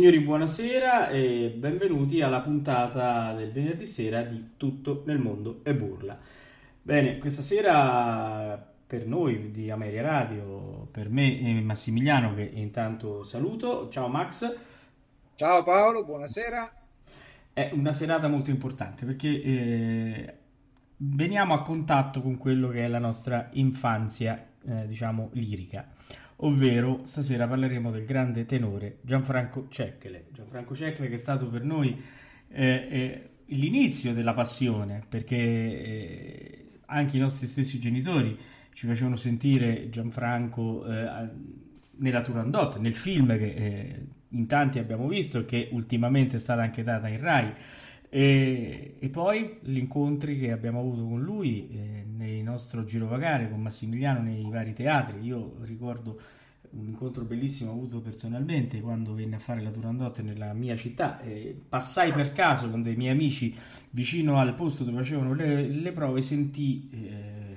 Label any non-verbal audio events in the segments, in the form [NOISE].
signori, buonasera e benvenuti alla puntata del venerdì sera di Tutto nel mondo e burla. Bene, questa sera per noi di Ameria Radio, per me e Massimiliano che intanto saluto. Ciao Max. Ciao Paolo, buonasera. È una serata molto importante perché eh, veniamo a contatto con quello che è la nostra infanzia, eh, diciamo, lirica ovvero stasera parleremo del grande tenore Gianfranco Cecchere. Gianfranco Cecchere che è stato per noi eh, eh, l'inizio della passione, perché eh, anche i nostri stessi genitori ci facevano sentire Gianfranco eh, nella Turandot, nel film che eh, in tanti abbiamo visto e che ultimamente è stata anche data in Rai. E, e, poi gli incontri che abbiamo avuto con lui eh, nel nostro girovagare con Massimiliano nei vari teatri. Io ricordo un incontro bellissimo avuto personalmente quando venne a fare la Turandot nella mia città. Eh, passai per caso con dei miei amici vicino al posto dove facevano le, le prove, sentì eh,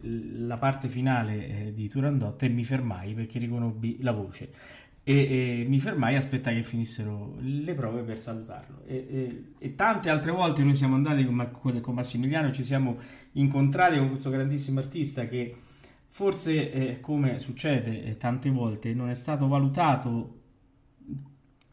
la parte finale eh, di Turandot e mi fermai perché riconobbi la voce e, e, mi fermai e aspettai che finissero le prove per salutarlo. E, e, e tante altre volte noi siamo andati con, con Massimiliano, ci siamo incontrati con questo grandissimo artista che forse, eh, come succede eh, tante volte, non è stato valutato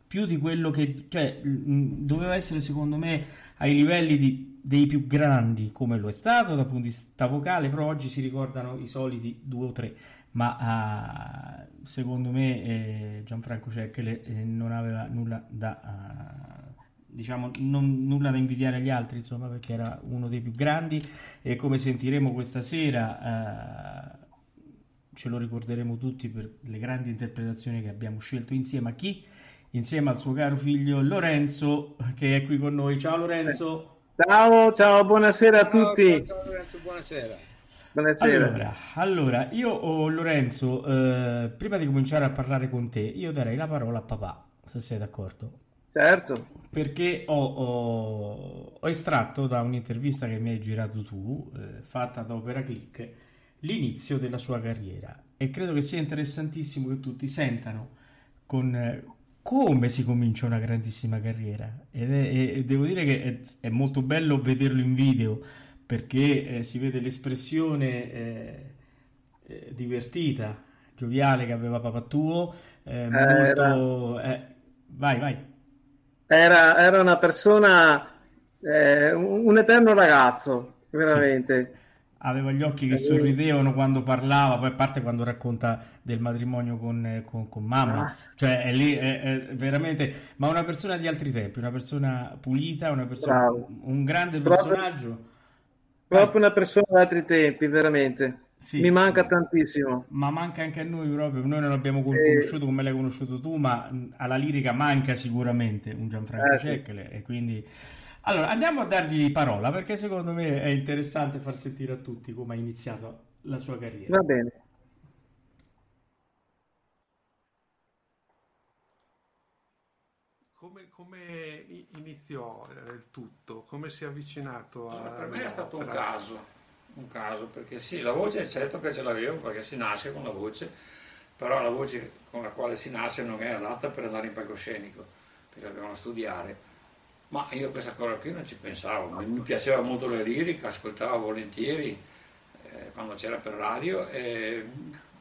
più di quello che cioè, mh, doveva essere secondo me ai livelli di, dei più grandi come lo è stato dal punto di vista vocale, però oggi si ricordano i soliti due o tre ma uh, secondo me eh, Gianfranco Cecchere eh, non aveva nulla da uh, diciamo non, nulla da invidiare agli altri insomma perché era uno dei più grandi. E come sentiremo questa sera uh, ce lo ricorderemo tutti per le grandi interpretazioni che abbiamo scelto insieme a chi? insieme al suo caro figlio Lorenzo che è qui con noi. Ciao Lorenzo. Ciao ciao buonasera a tutti. ciao, ciao Lorenzo buonasera Buonasera. Allora, allora io oh, Lorenzo, eh, prima di cominciare a parlare con te, io darei la parola a papà, se sei d'accordo. Certo. Perché ho, ho, ho estratto da un'intervista che mi hai girato tu, eh, fatta da Opera Click, l'inizio della sua carriera. E credo che sia interessantissimo che tutti sentano con, eh, come si comincia una grandissima carriera. Ed è, e devo dire che è, è molto bello vederlo in video perché eh, si vede l'espressione eh, eh, divertita, gioviale che aveva papà tuo, eh, molto... Era... Eh, vai, vai. Era, era una persona, eh, un eterno ragazzo, veramente. Sì. Aveva gli occhi che sorridevano quando parlava, poi a parte quando racconta del matrimonio con, con, con mamma, ah. cioè è lì è, è veramente, ma una persona di altri tempi, una persona pulita, una persona, Bravo. un grande personaggio. Proprio Proprio una persona di altri tempi, veramente. Sì, Mi manca tantissimo. Ma manca anche a noi proprio. Noi non l'abbiamo conosciuto come l'hai conosciuto tu, ma alla lirica manca sicuramente un Gianfranco eh, Cecchere. E quindi. Allora, andiamo a dargli parola perché secondo me è interessante far sentire a tutti come ha iniziato la sua carriera. Va bene. come, come iniziò eh, il tutto? Come si è avvicinato a... per me è stato un caso, un caso, perché sì, la voce certo che ce l'avevo perché si nasce con la voce, però la voce con la quale si nasce non è adatta per andare in palcoscenico, perché dobbiamo studiare. Ma io questa cosa qui non ci pensavo, mi piaceva molto la lirica, ascoltavo volentieri eh, quando c'era per radio. Eh,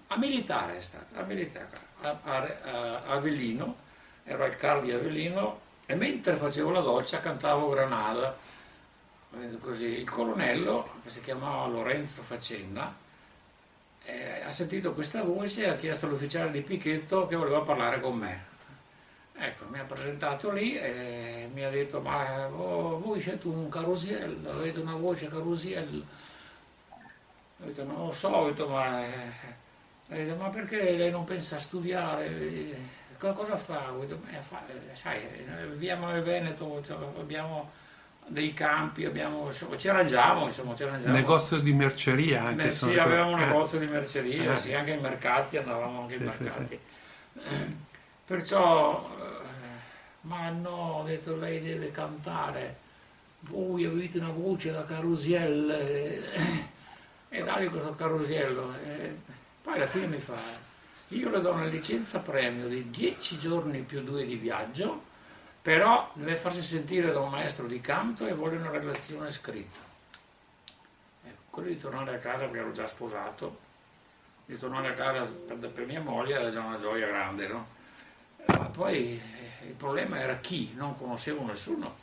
a militare è stata, a militare, a, a, a Avellino ero al car di Avellino e mentre facevo la doccia cantavo Granada. Così, il colonnello, che si chiamava Lorenzo Facenda, eh, ha sentito questa voce e ha chiesto all'ufficiale di Pichetto che voleva parlare con me. Ecco, mi ha presentato lì e mi ha detto, ma oh, voi siete un carosello, avete una voce carosello. Ho detto, non lo so, ho detto, ma, eh, detto, ma perché lei non pensa a studiare? Cosa fa? Eh, sai, viviamo nel Veneto, cioè, abbiamo dei campi, abbiamo, ci arrangiamo, insomma, ci arrangiamo. Negozio di merceria anche. Beh, sì, avevamo un eh. negozio di merceria, eh. sì, anche ai mercati, andavamo anche sì, ai mercati. Sì, sì. Perciò, ma no, ho detto lei deve cantare, voi avete una voce da carusielle, [COUGHS] e dai questo carusiello. E poi alla fine mi fa, io le do una licenza premio di 10 giorni più 2 di viaggio, però deve farsi sentire da un maestro di canto e vuole una relazione scritta. Ecco, quello di tornare a casa perché ero già sposato, di tornare a casa per, per mia moglie era già una gioia grande, no? Ma poi eh, il problema era chi, non conoscevo nessuno.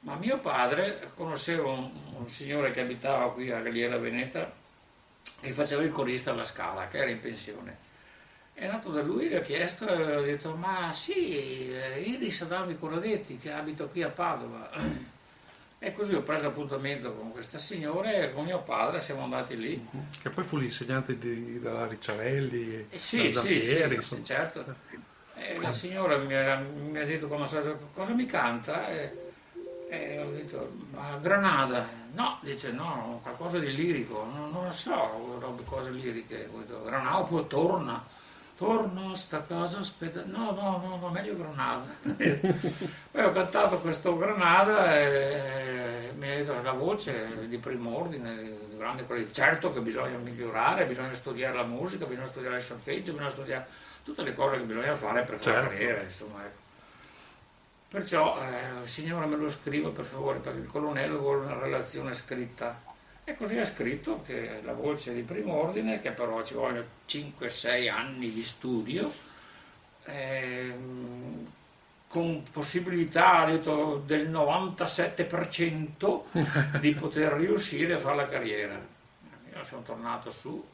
Ma mio padre conosceva un, un signore che abitava qui a Galliera Veneta che faceva il corista alla Scala, che era in pensione è nato da lui, gli ho chiesto e ho detto ma sì, Iris Adami Corodetti che abito qui a Padova. E così ho preso appuntamento con questa signora e con mio padre siamo andati lì. Che poi fu l'insegnante di, della Ricciarelli, eh sì, sì, sì, sì, certo. E la signora mi ha, mi ha detto cosa mi canta e, e, ho detto ma Granada. No, dice no, qualcosa di lirico, non, non lo so, cose liriche. Ho detto, Granada poi torna torno a sta casa, aspetta, no, no, no, no meglio Granada. [LAUGHS] Poi ho cantato questo Granada e mi ha detto la voce di primo ordine, di grande qualità. Certo che bisogna migliorare, bisogna studiare la musica, bisogna studiare il solfeggio, bisogna studiare tutte le cose che bisogna fare per certo. carriera, insomma. Ecco. Perciò, eh, signora me lo scriva per favore, perché il colonnello vuole una relazione scritta e così ha scritto che la voce di primo ordine, che però ci vogliono 5-6 anni di studio, ehm, con possibilità detto, del 97% [LAUGHS] di poter riuscire a fare la carriera. Io sono tornato su, sono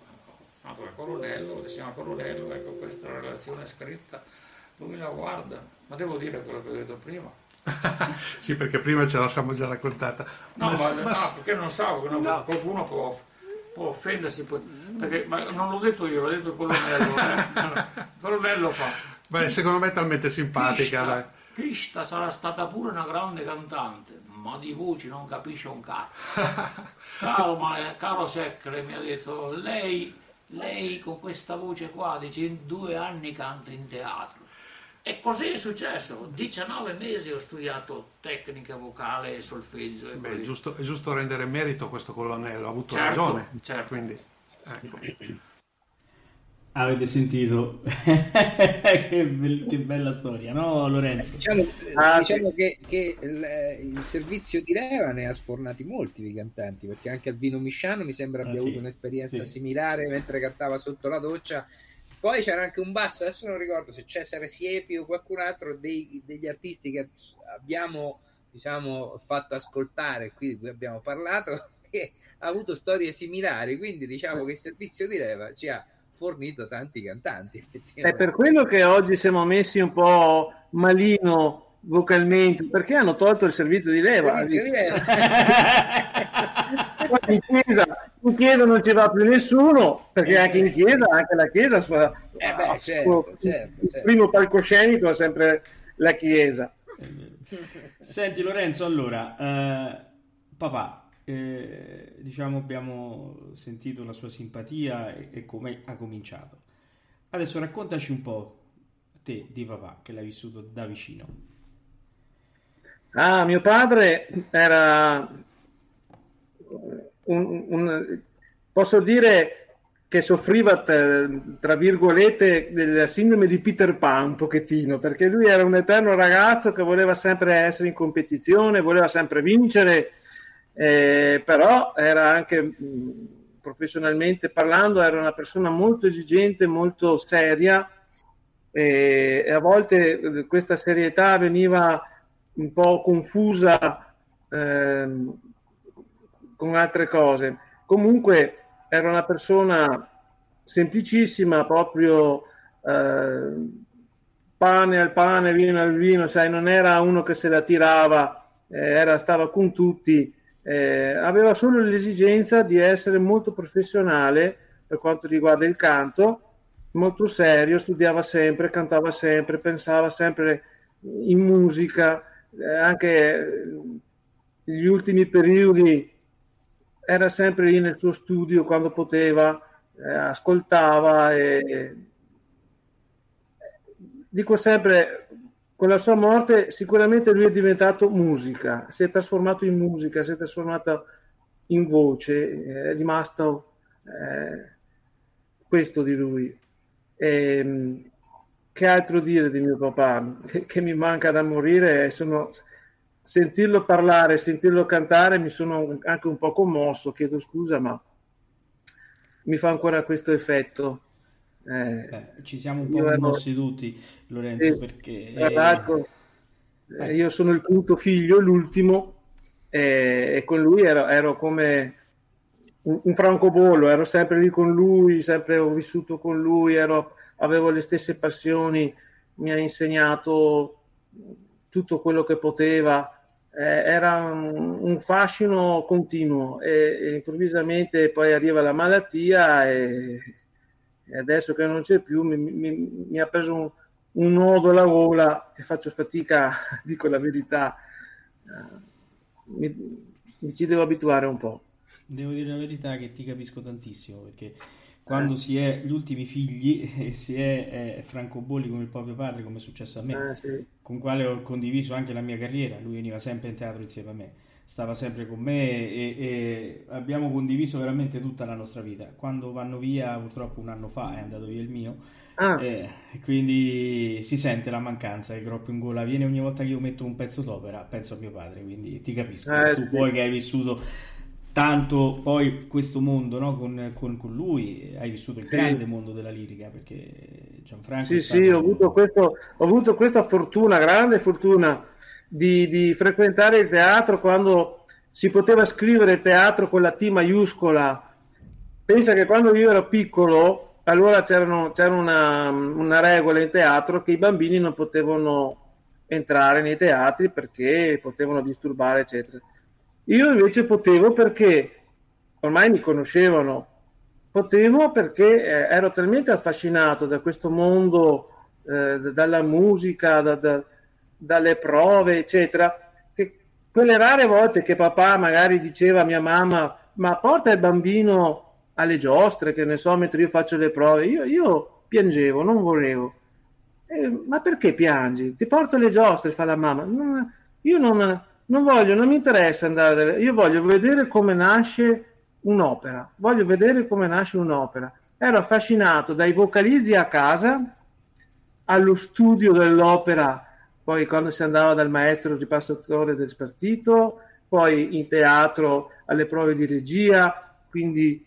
andato al colonnello, il signor colonnello, ecco questa relazione scritta, lui la guarda, ma devo dire quello che ho detto prima [LAUGHS] sì, perché prima ce la siamo già raccontata. No, ma, ma, no perché non so, no. qualcuno può, può offendersi, può, perché, ma non l'ho detto io, l'ho detto il colonnello. Eh. [LAUGHS] il colonnello fa. Beh, secondo me è talmente simpatica. Krishna, sarà stata pure una grande cantante, ma di voci non capisce un cazzo. [LAUGHS] caro, ma, caro Secre mi ha detto, lei, lei con questa voce qua, dice, in due anni canta in teatro. E così è successo. 19 mesi ho studiato tecnica vocale e solfeggio. E Beh, è, giusto, è, giusto, rendere merito a questo colonnello, ha avuto certo, ragione. Certo. Quindi, ecco. Avete sentito? [LAUGHS] che, be- che, bella storia, no Lorenzo? Diciamo, ah, diciamo che, che il, il, servizio di Leva ne ha sfornati molti di cantanti, perché anche Albino Misciano mi sembra abbia ah, avuto un'esperienza sì. similare mentre cantava sotto la doccia poi c'era anche un basso, adesso non ricordo se Cesare Siepi o qualcun altro dei, degli artisti che abbiamo diciamo, fatto ascoltare, qui di cui abbiamo parlato, [LAUGHS] che ha avuto storie similari, quindi diciamo che il servizio di leva ci ha fornito tanti cantanti. È per quello che oggi siamo messi un po' malino vocalmente, perché hanno tolto il servizio di leva. Servizio di leva. [LAUGHS] in, chiesa, in, chiesa, non ci va più nessuno, perché eh, anche in chiesa, anche la chiesa, eh beh, certo, certo, certo. il primo palcoscenico è sempre la chiesa. Senti Lorenzo, allora, eh, papà, eh, diciamo abbiamo sentito la sua simpatia e, e come ha cominciato. Adesso raccontaci un po' te di papà che l'hai vissuto da vicino. Ah, mio padre era un, un, posso dire che soffriva tra virgolette della sindrome di Peter Pan un pochettino perché lui era un eterno ragazzo che voleva sempre essere in competizione voleva sempre vincere eh, però era anche professionalmente parlando era una persona molto esigente molto seria e, e a volte questa serietà veniva un po' confusa eh, con altre cose. Comunque era una persona semplicissima, proprio eh, pane al pane, vino al vino, sai, non era uno che se la tirava, eh, era, stava con tutti, eh, aveva solo l'esigenza di essere molto professionale per quanto riguarda il canto, molto serio, studiava sempre, cantava sempre, pensava sempre in musica, eh, anche gli ultimi periodi era sempre lì nel suo studio quando poteva, eh, ascoltava e dico sempre con la sua morte sicuramente lui è diventato musica, si è trasformato in musica, si è trasformato in voce, è rimasto eh, questo di lui. E, ehm, che altro dire di mio papà? Che, che mi manca da morire sono sentirlo parlare, sentirlo cantare mi sono anche un po' commosso, chiedo scusa, ma mi fa ancora questo effetto. Eh, Beh, ci siamo un po' commossi ero... tutti, Lorenzo, eh, perché... Ecco, eh, io sono il quinto figlio, l'ultimo, e, con lui ero, ero come un, un, francobollo, ero sempre lì con lui, sempre ho vissuto con lui, ero, avevo le stesse passioni, mi ha insegnato tutto quello che poteva eh, era un, un, fascino continuo e, e, improvvisamente poi arriva la malattia e, e adesso che non c'è più mi, mi, mi ha preso un, un, nodo alla gola che faccio fatica, [LAUGHS] dico la verità, uh, mi, mi ci devo abituare un po'. Devo dire la verità che ti capisco tantissimo perché quando eh. si è gli ultimi figli [LAUGHS] e si è eh, francobolli come il proprio padre, come è successo a me, eh, sì. con quale ho condiviso anche la mia carriera, lui veniva sempre in teatro insieme a me, stava sempre con me e, e abbiamo condiviso veramente tutta la nostra vita. Quando vanno via, purtroppo un anno fa è andato via il mio, ah. eh, quindi si sente la mancanza, il groppo in gola viene ogni volta che io metto un pezzo d'opera, penso a mio padre, quindi ti capisco, eh, tu sì. poi che hai vissuto tanto poi questo mondo no? con, con, con, lui hai vissuto il sì. grande mondo della lirica perché Gianfranco sì stato... sì ho avuto, questo, ho avuto, questa fortuna grande fortuna di, di, frequentare il teatro quando si poteva scrivere teatro con la T maiuscola pensa che quando io ero piccolo allora c'era una, una regola in teatro che i bambini non potevano entrare nei teatri perché potevano disturbare eccetera io invece potevo perché ormai mi conoscevano, potevo perché eh, ero talmente affascinato da questo mondo, eh, dalla musica, da, da, dalle prove, eccetera, che quelle rare volte che papà magari diceva a mia mamma, ma porta il bambino alle giostre, che ne so, mentre io faccio le prove, io, io piangevo, non volevo. Eh, ma perché piangi? Ti porto alle giostre, fa la mamma. Non, io non non voglio, non mi interessa andare, io voglio vedere come nasce un'opera, voglio vedere come nasce un'opera. Ero affascinato dai vocalizzi a casa, allo studio dell'opera, poi quando si andava dal maestro ripassatore del spartito, poi in teatro alle prove di regia, quindi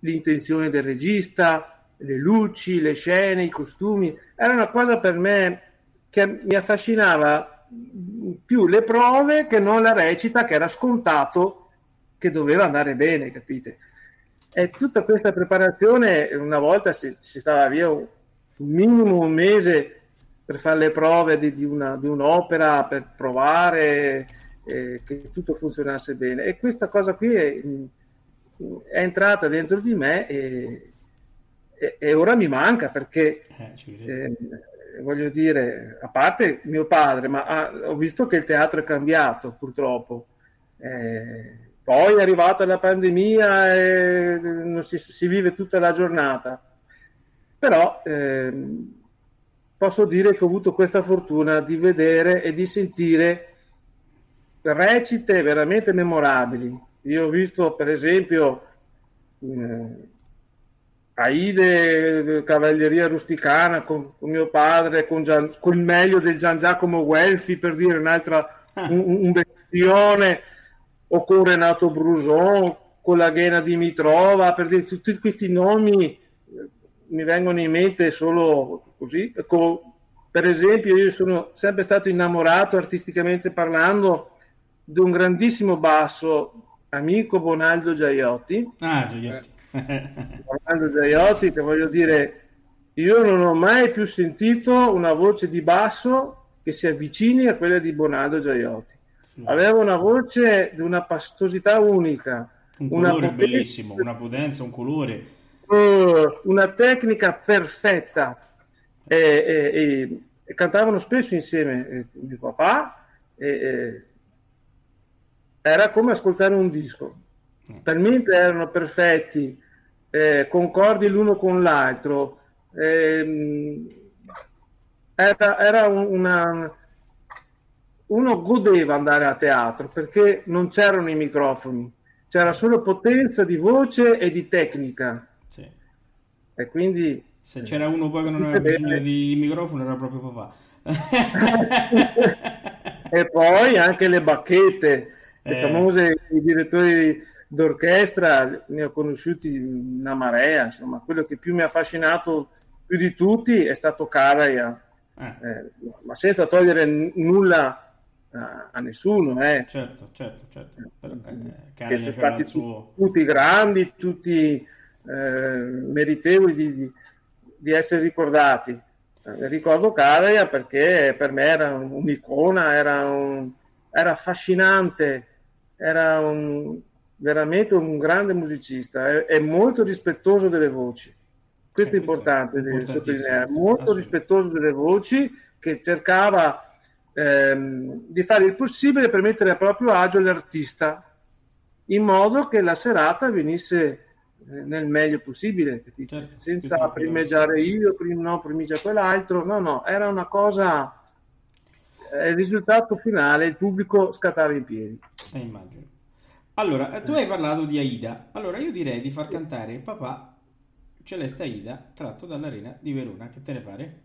l'intenzione del regista, le luci, le scene, i costumi. Era una cosa per me che mi affascinava più le prove che non la recita che era scontato che doveva andare bene, capite? E tutta questa preparazione, una volta si, si stava via un, minimo un mese per fare le prove di, di, una, di un'opera, per provare eh, che tutto funzionasse bene. E questa cosa qui è, è entrata dentro di me e, e, e ora mi manca perché eh, voglio dire, a parte mio padre, ma ah, ho visto che il teatro è cambiato purtroppo. Eh, poi è arrivata la pandemia e si, si vive tutta la giornata. Però eh, posso dire che ho avuto questa fortuna di vedere e di sentire recite veramente memorabili. Io ho visto, per esempio, eh, Aide, Cavalleria Rusticana con, con mio padre, con, Gian, con, il meglio del Gian Giacomo Guelfi, per dire un'altra, ah. un, un bestione, o con Renato Bruson, con la Ghena Dimitrova, per dire tutti questi nomi eh, mi vengono in mente solo così. Con, per esempio, io sono sempre stato innamorato artisticamente parlando di un grandissimo basso amico Bonaldo Giaiotti. Ah, Giaiotti. Bonaldo Giaiotti, che voglio dire, io non ho mai più sentito una voce di basso che si avvicini a quella di Bonaldo Giaiotti. Sì. Aveva una voce di una pastosità unica. Un colore una potenza, bellissimo, una potenza, un colore. Uh, una tecnica perfetta. E, e, e, e cantavano spesso insieme eh, mio papà e, era come ascoltare un disco. Mm. Talmente erano perfetti, eh, concordi l'uno con l'altro. Eh, era, era una, uno godeva andare a teatro perché non c'erano i microfoni, c'era solo potenza di voce e di tecnica. Sì. E quindi... Se c'era uno poi che non aveva bisogno di microfono era proprio papà. [LAUGHS] e poi anche le bacchette le eh. famose direttori d'orchestra ne ho conosciuti una marea, insomma, quello che più mi ha affascinato più di tutti è stato Karajan, eh. eh, ma senza togliere n- nulla a, a nessuno. Eh. Certo, certo, certo. Però, eh, che sono stati suo... tutti grandi, tutti eh, meritevoli di, di, di, essere ricordati. Eh, ricordo Karajan perché per me era un'icona, era, un, era affascinante era un, veramente un grande musicista e, e, molto rispettoso delle voci. Questo è importante di sottolineare, molto rispettoso delle voci che cercava ehm, di fare il possibile per mettere a proprio agio l'artista in modo che la serata venisse eh, nel meglio possibile, certo, senza primeggiare io, prim- no, primeggia quell'altro, no, no, era una cosa il risultato finale, il pubblico scattava in piedi. Eh, immagino. Allora, eh, tu hai parlato di Aida. Allora, io direi di far cantare papà Celeste Aida, tratto dall'Arena di Verona. Che te ne pare?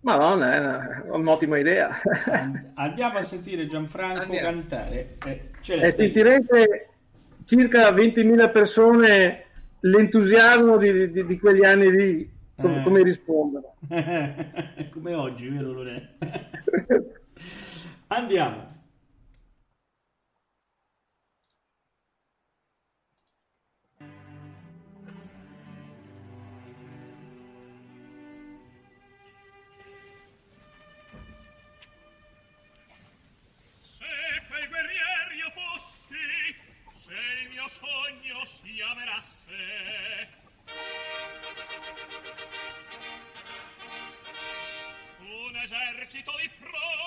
Madonna, è un'ottima idea. Andiamo a sentire Gianfranco Andiamo. cantare eh, E sentirete circa 20.000 persone l'entusiasmo di, di, di quegli anni lì come, eh. come rispondono. [LAUGHS] come oggi, vero Lore? [LAUGHS] Andiamo. chiamerasse. Un esercito di pro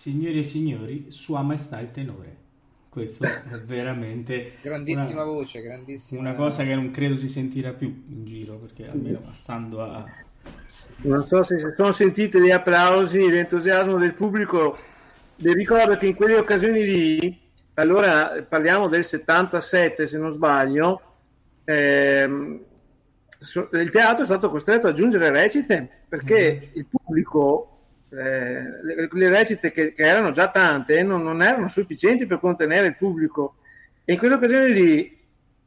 Signori e signori, Sua Maestà il tenore. Questo è [LAUGHS] veramente grandissima una, voce, grandissima. Una cosa che non credo si sentirà più in giro, perché almeno stando a... Non so se si sono sentiti gli applausi, l'entusiasmo del pubblico. Vi ricordo che in quelle occasioni lì, allora parliamo del 77 se non sbaglio, ehm, il teatro è stato costretto ad aggiungere recite perché mm-hmm. il pubblico eh, le, le, recite che, che, erano già tante non, non, erano sufficienti per contenere il pubblico. E in quell'occasione lì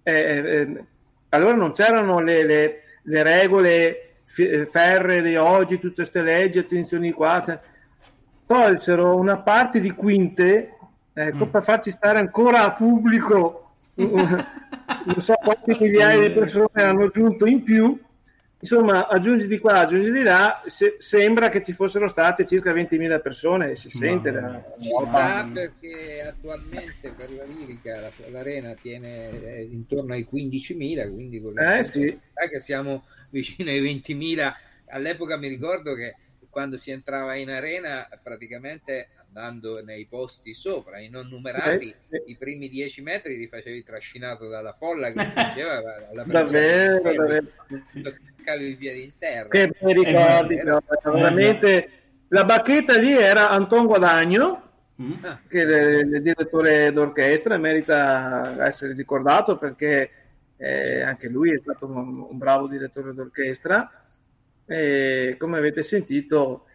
eh, eh, allora non c'erano le, le, le regole f- ferre di oggi tutte queste leggi attenzioni qua cioè, tolsero una parte di quinte ecco, mm. per farci stare ancora a pubblico. [LAUGHS] Non so quanti migliaia di persone hanno aggiunto in più insomma, aggiungi di qua, aggiungi di là, se, sembra che ci fossero state circa 20.000 persone e si sente. La... Ci sta perché attualmente per la lirica la, l'arena tiene eh, intorno ai 15.000, quindi con eh, sì. che siamo vicini ai 20.000. All'epoca mi ricordo che quando si entrava in arena praticamente andando nei posti sopra, i non numerati, eh, i primi dieci metri li facevi trascinato dalla folla che [LAUGHS] diceva la davvero, davvero. Toccavi i piedi in terra. Che mi ricordi, eh, no, veramente la bacchetta lì era Anton Guadagno, mm. che è il, il, direttore d'orchestra, merita essere ricordato perché eh, anche lui è stato un, un bravo direttore d'orchestra e come avete sentito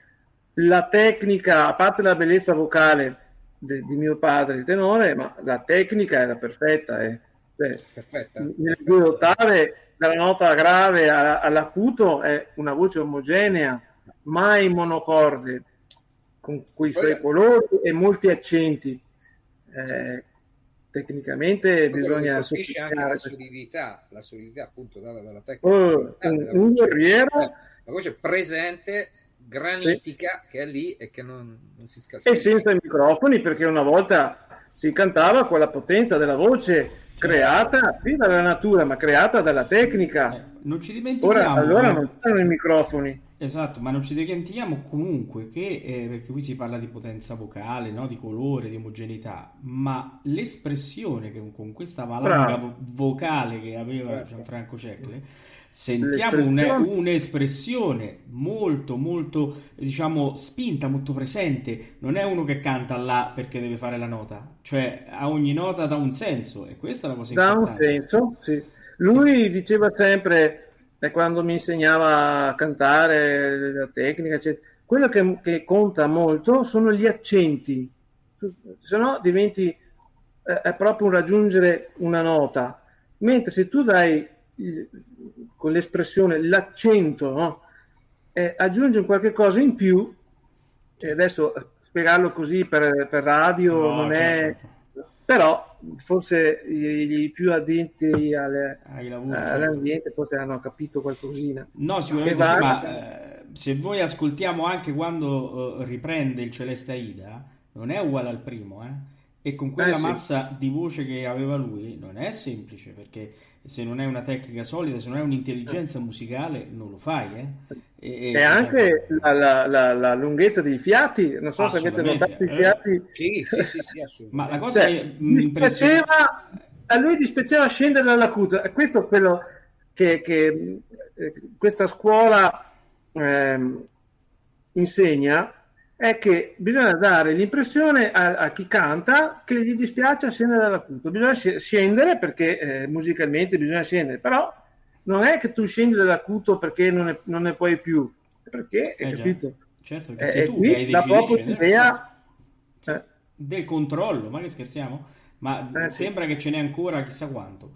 la tecnica, a parte la bellezza vocale de, di mio padre, il tenore, ma la tecnica era perfetta. Eh. Cioè, perfetta. Nelle due ottave, dalla nota grave all'acuto, è una voce omogenea, mai monocorde, con quei suoi colori e molti accenti. Eh, tecnicamente Poi bisogna anche la solidità, la solidità appunto data dalla tecnica. Oh, un, un guerriero, la voce presente granitica sì. che è lì e che non, non si scalfa. E senza i microfoni, perché una volta si cantava con la potenza della voce creata sì dalla natura, ma creata dalla tecnica. Eh, non ci dimentichiamo. Ora, allora non c'erano i microfoni. Esatto, ma non ci dimentichiamo comunque che, eh, perché qui si parla di potenza vocale, no? di colore, di omogeneità, ma l'espressione che con questa valanga vo- vocale che aveva certo. Gianfranco Cecle sentiamo un'espressione molto molto diciamo spinta molto presente. Non è uno che canta là perché deve fare la nota. Cioè a ogni nota dà un senso e questa è la cosa da importante. un senso sì. Lui diceva sempre eh, quando mi insegnava a cantare la tecnica eccetera, quello che, che conta molto sono gli accenti. Se no diventi eh, è proprio un raggiungere una nota. Mentre se tu dai con l'espressione, l'accento, no? eh, aggiunge un qualche cosa in più, e adesso spiegarlo così per, per radio no, non certo. è... però forse i, più addenti alle, lavori, all'ambiente certo. forse hanno capito qualcosina. No, sicuramente sì, ma eh, se voi ascoltiamo anche quando uh, riprende il Celeste Aida, non è uguale al primo, eh? E con quella eh, massa di voce che aveva lui non è semplice perché se non è una tecnica solida, se non è un'intelligenza musicale, non lo fai. Eh? E, e anche la, la, la, la, lunghezza dei fiati, non so se avete notato i fiati. Eh? Sì, sì, sì, sì Ma la cosa cioè, che mi piaceva, a lui dispiaceva scendere dall'acuto, e questo è quello che, che eh, questa scuola eh, insegna è che bisogna dare l'impressione a, a, chi canta che gli dispiace scendere dall'acuto. Bisogna scendere perché eh, musicalmente bisogna scendere, però non è che tu scendi dall'acuto perché non ne, non ne puoi più, perché hai eh capito? Certo, che eh, sei tu che hai deciso di l'idea cioè, del controllo, ma che scherziamo? Ma eh, sembra sì. che ce n'è ancora chissà quanto.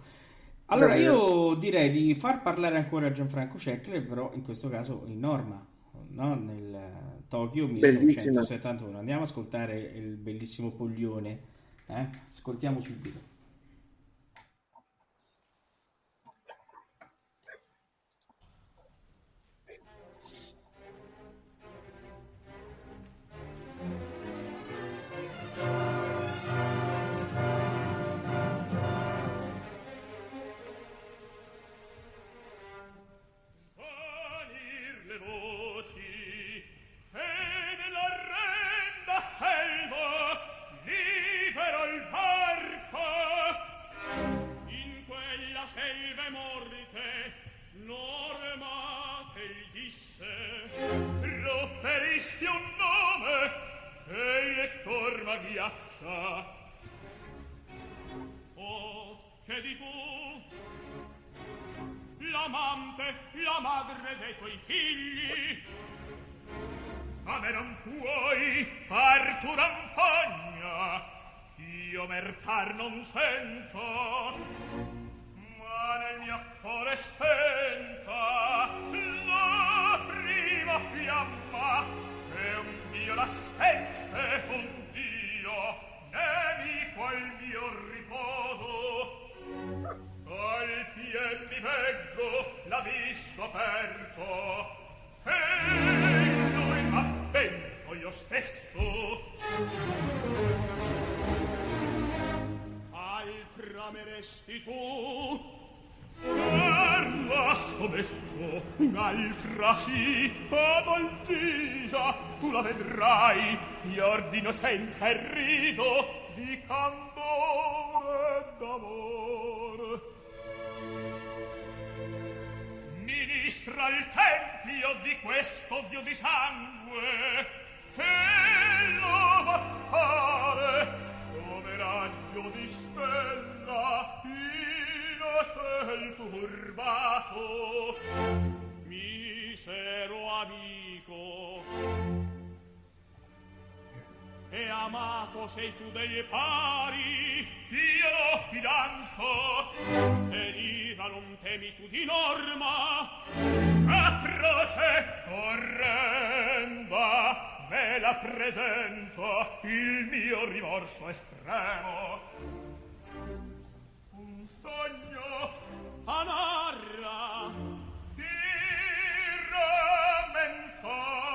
Allora io direi di far parlare ancora Gianfranco Cecle, però in questo caso in norma, no? nel Tokyo 1971. Andiamo ad ascoltare il bellissimo Poglione. Eh? Ascoltiamo subito. la ghiaccia oh che di tu l'amante la madre dei tuoi figli. A me non puoi far tu rampagna io mertar non sento ma nel mio cuore spenta la prima fiamma e un dio la spense un e mi veggo l'abisso aperto. E noi avvento io stesso. Al trameresti tu Ferma sommesso un'altra sì, ad Altisa tu la vedrai, fior d'innocenza e riso di candore d'amore. ministra il tempio di questo dio di sangue e lo vattare come raggio di stella in ciel turbato. Misero amico e amato sei tu degli pari, io lo fidanzo, e ira non temi tu di norma, atroce orrenda ve la presento il mio rimorso estremo. Un sogno anarra di rammentare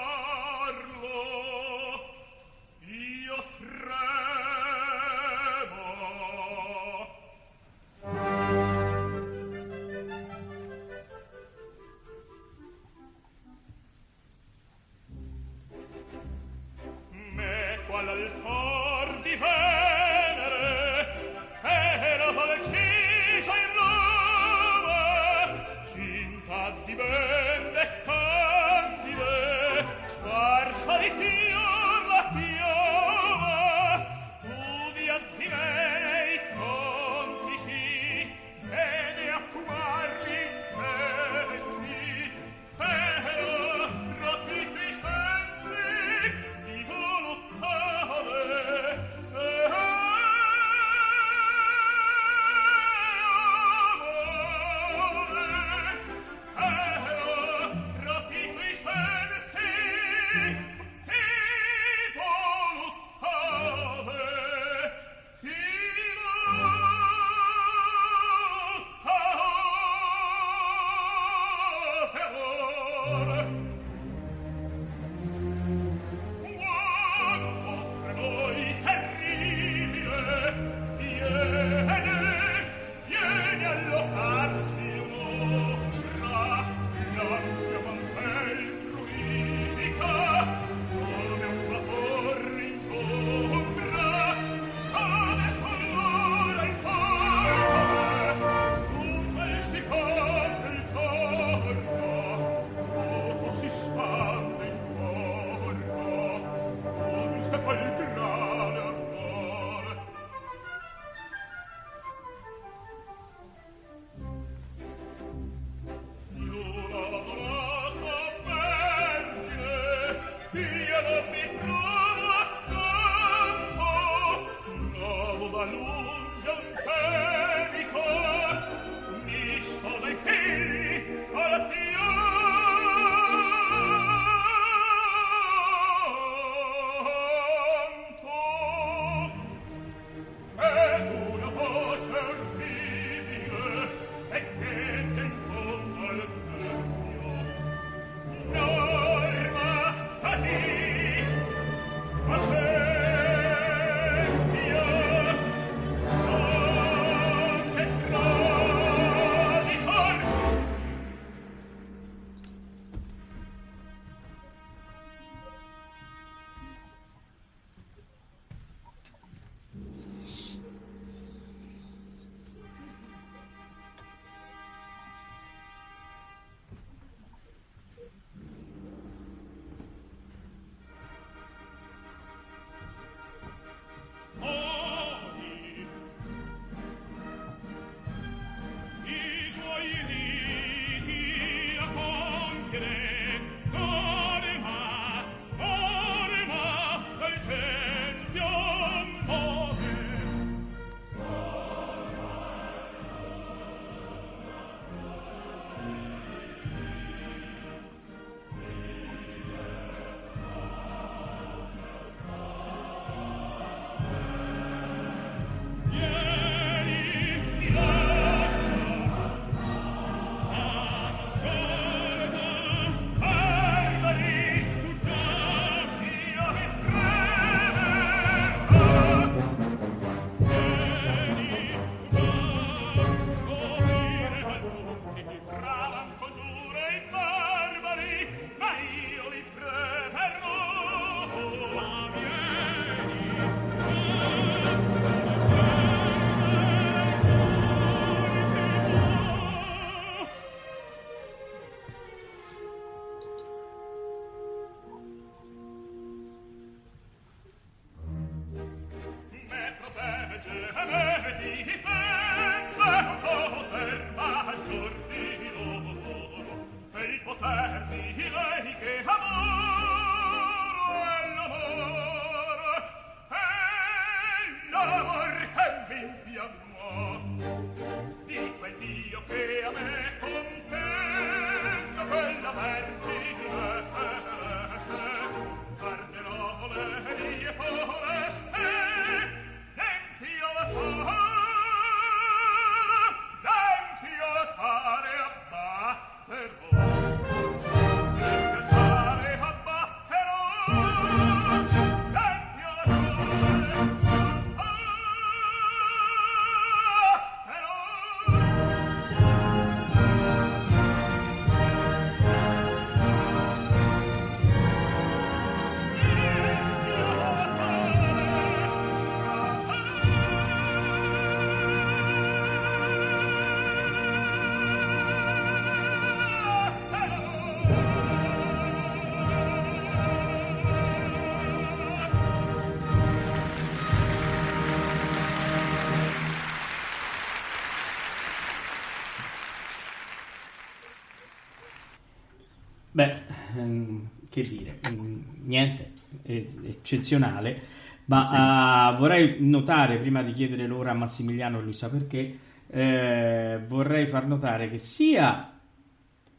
eccezionale. Ma uh, vorrei notare, prima di chiedere l'ora a Massimiliano, lui sa perché, eh, vorrei far notare che sia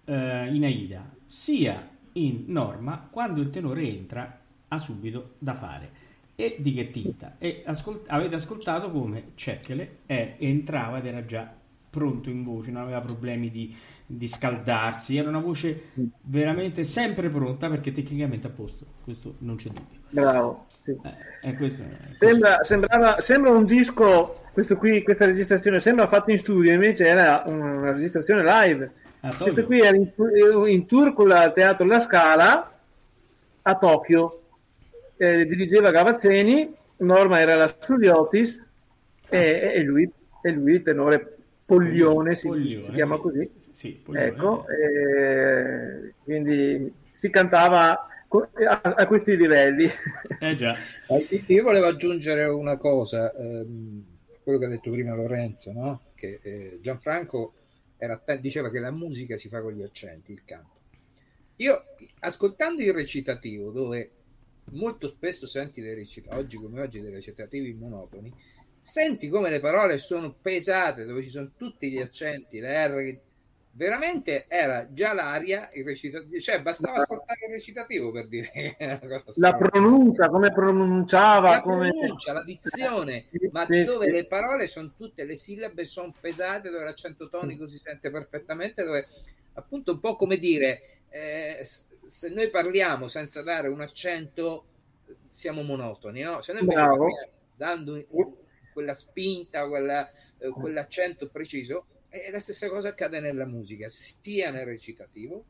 eh, in Aida sia in Norma, quando il tenore entra, ha subito da fare. E di che tinta? E ascolt- avete ascoltato come Cecchele entrava ed era già pronto in voce, non aveva problemi di, di, scaldarsi, era una voce veramente sempre pronta perché tecnicamente a posto, questo non c'è dubbio. Bravo. Sì. Eh, questo, sembra, sembrava, sembra un disco, questo qui, questa registrazione sembra fatta in studio, invece era una registrazione live. Ah, questo qui era in, in tour con il Teatro La Scala a Tokyo, eh, dirigeva Gavazzeni, Norma era la Studiotis e, e, lui, e lui tenore Poglione, si, Poglione, si chiama sì, così. Sì, ecco, eh, quindi si cantava a, a, questi livelli. [LAUGHS] Eh già. Io volevo aggiungere una cosa, ehm, quello che ha detto prima Lorenzo, no? che eh, Gianfranco era, diceva che la musica si fa con gli accenti, il canto. Io, ascoltando il recitativo, dove molto spesso senti dei recitativi, oggi come oggi dei recitativi monotoni, senti come le parole sono pesate, dove ci sono tutti gli accenti, le R. Veramente era già l'aria, il recitativo, cioè bastava ascoltare il recitativo per dire la pronuncia, come pronunciava, la come... pronuncia, la dizione, [LAUGHS] ma dove le parole sono tutte, le sillabe sono pesate, dove l'accento tonico si sente perfettamente, dove appunto un po' come dire, eh, se noi parliamo senza dare un accento siamo monotoni, no? Se noi parliamo dando quella spinta, quella, eh, quell'accento preciso, e la stessa cosa accade nella musica, sia nel recitativo,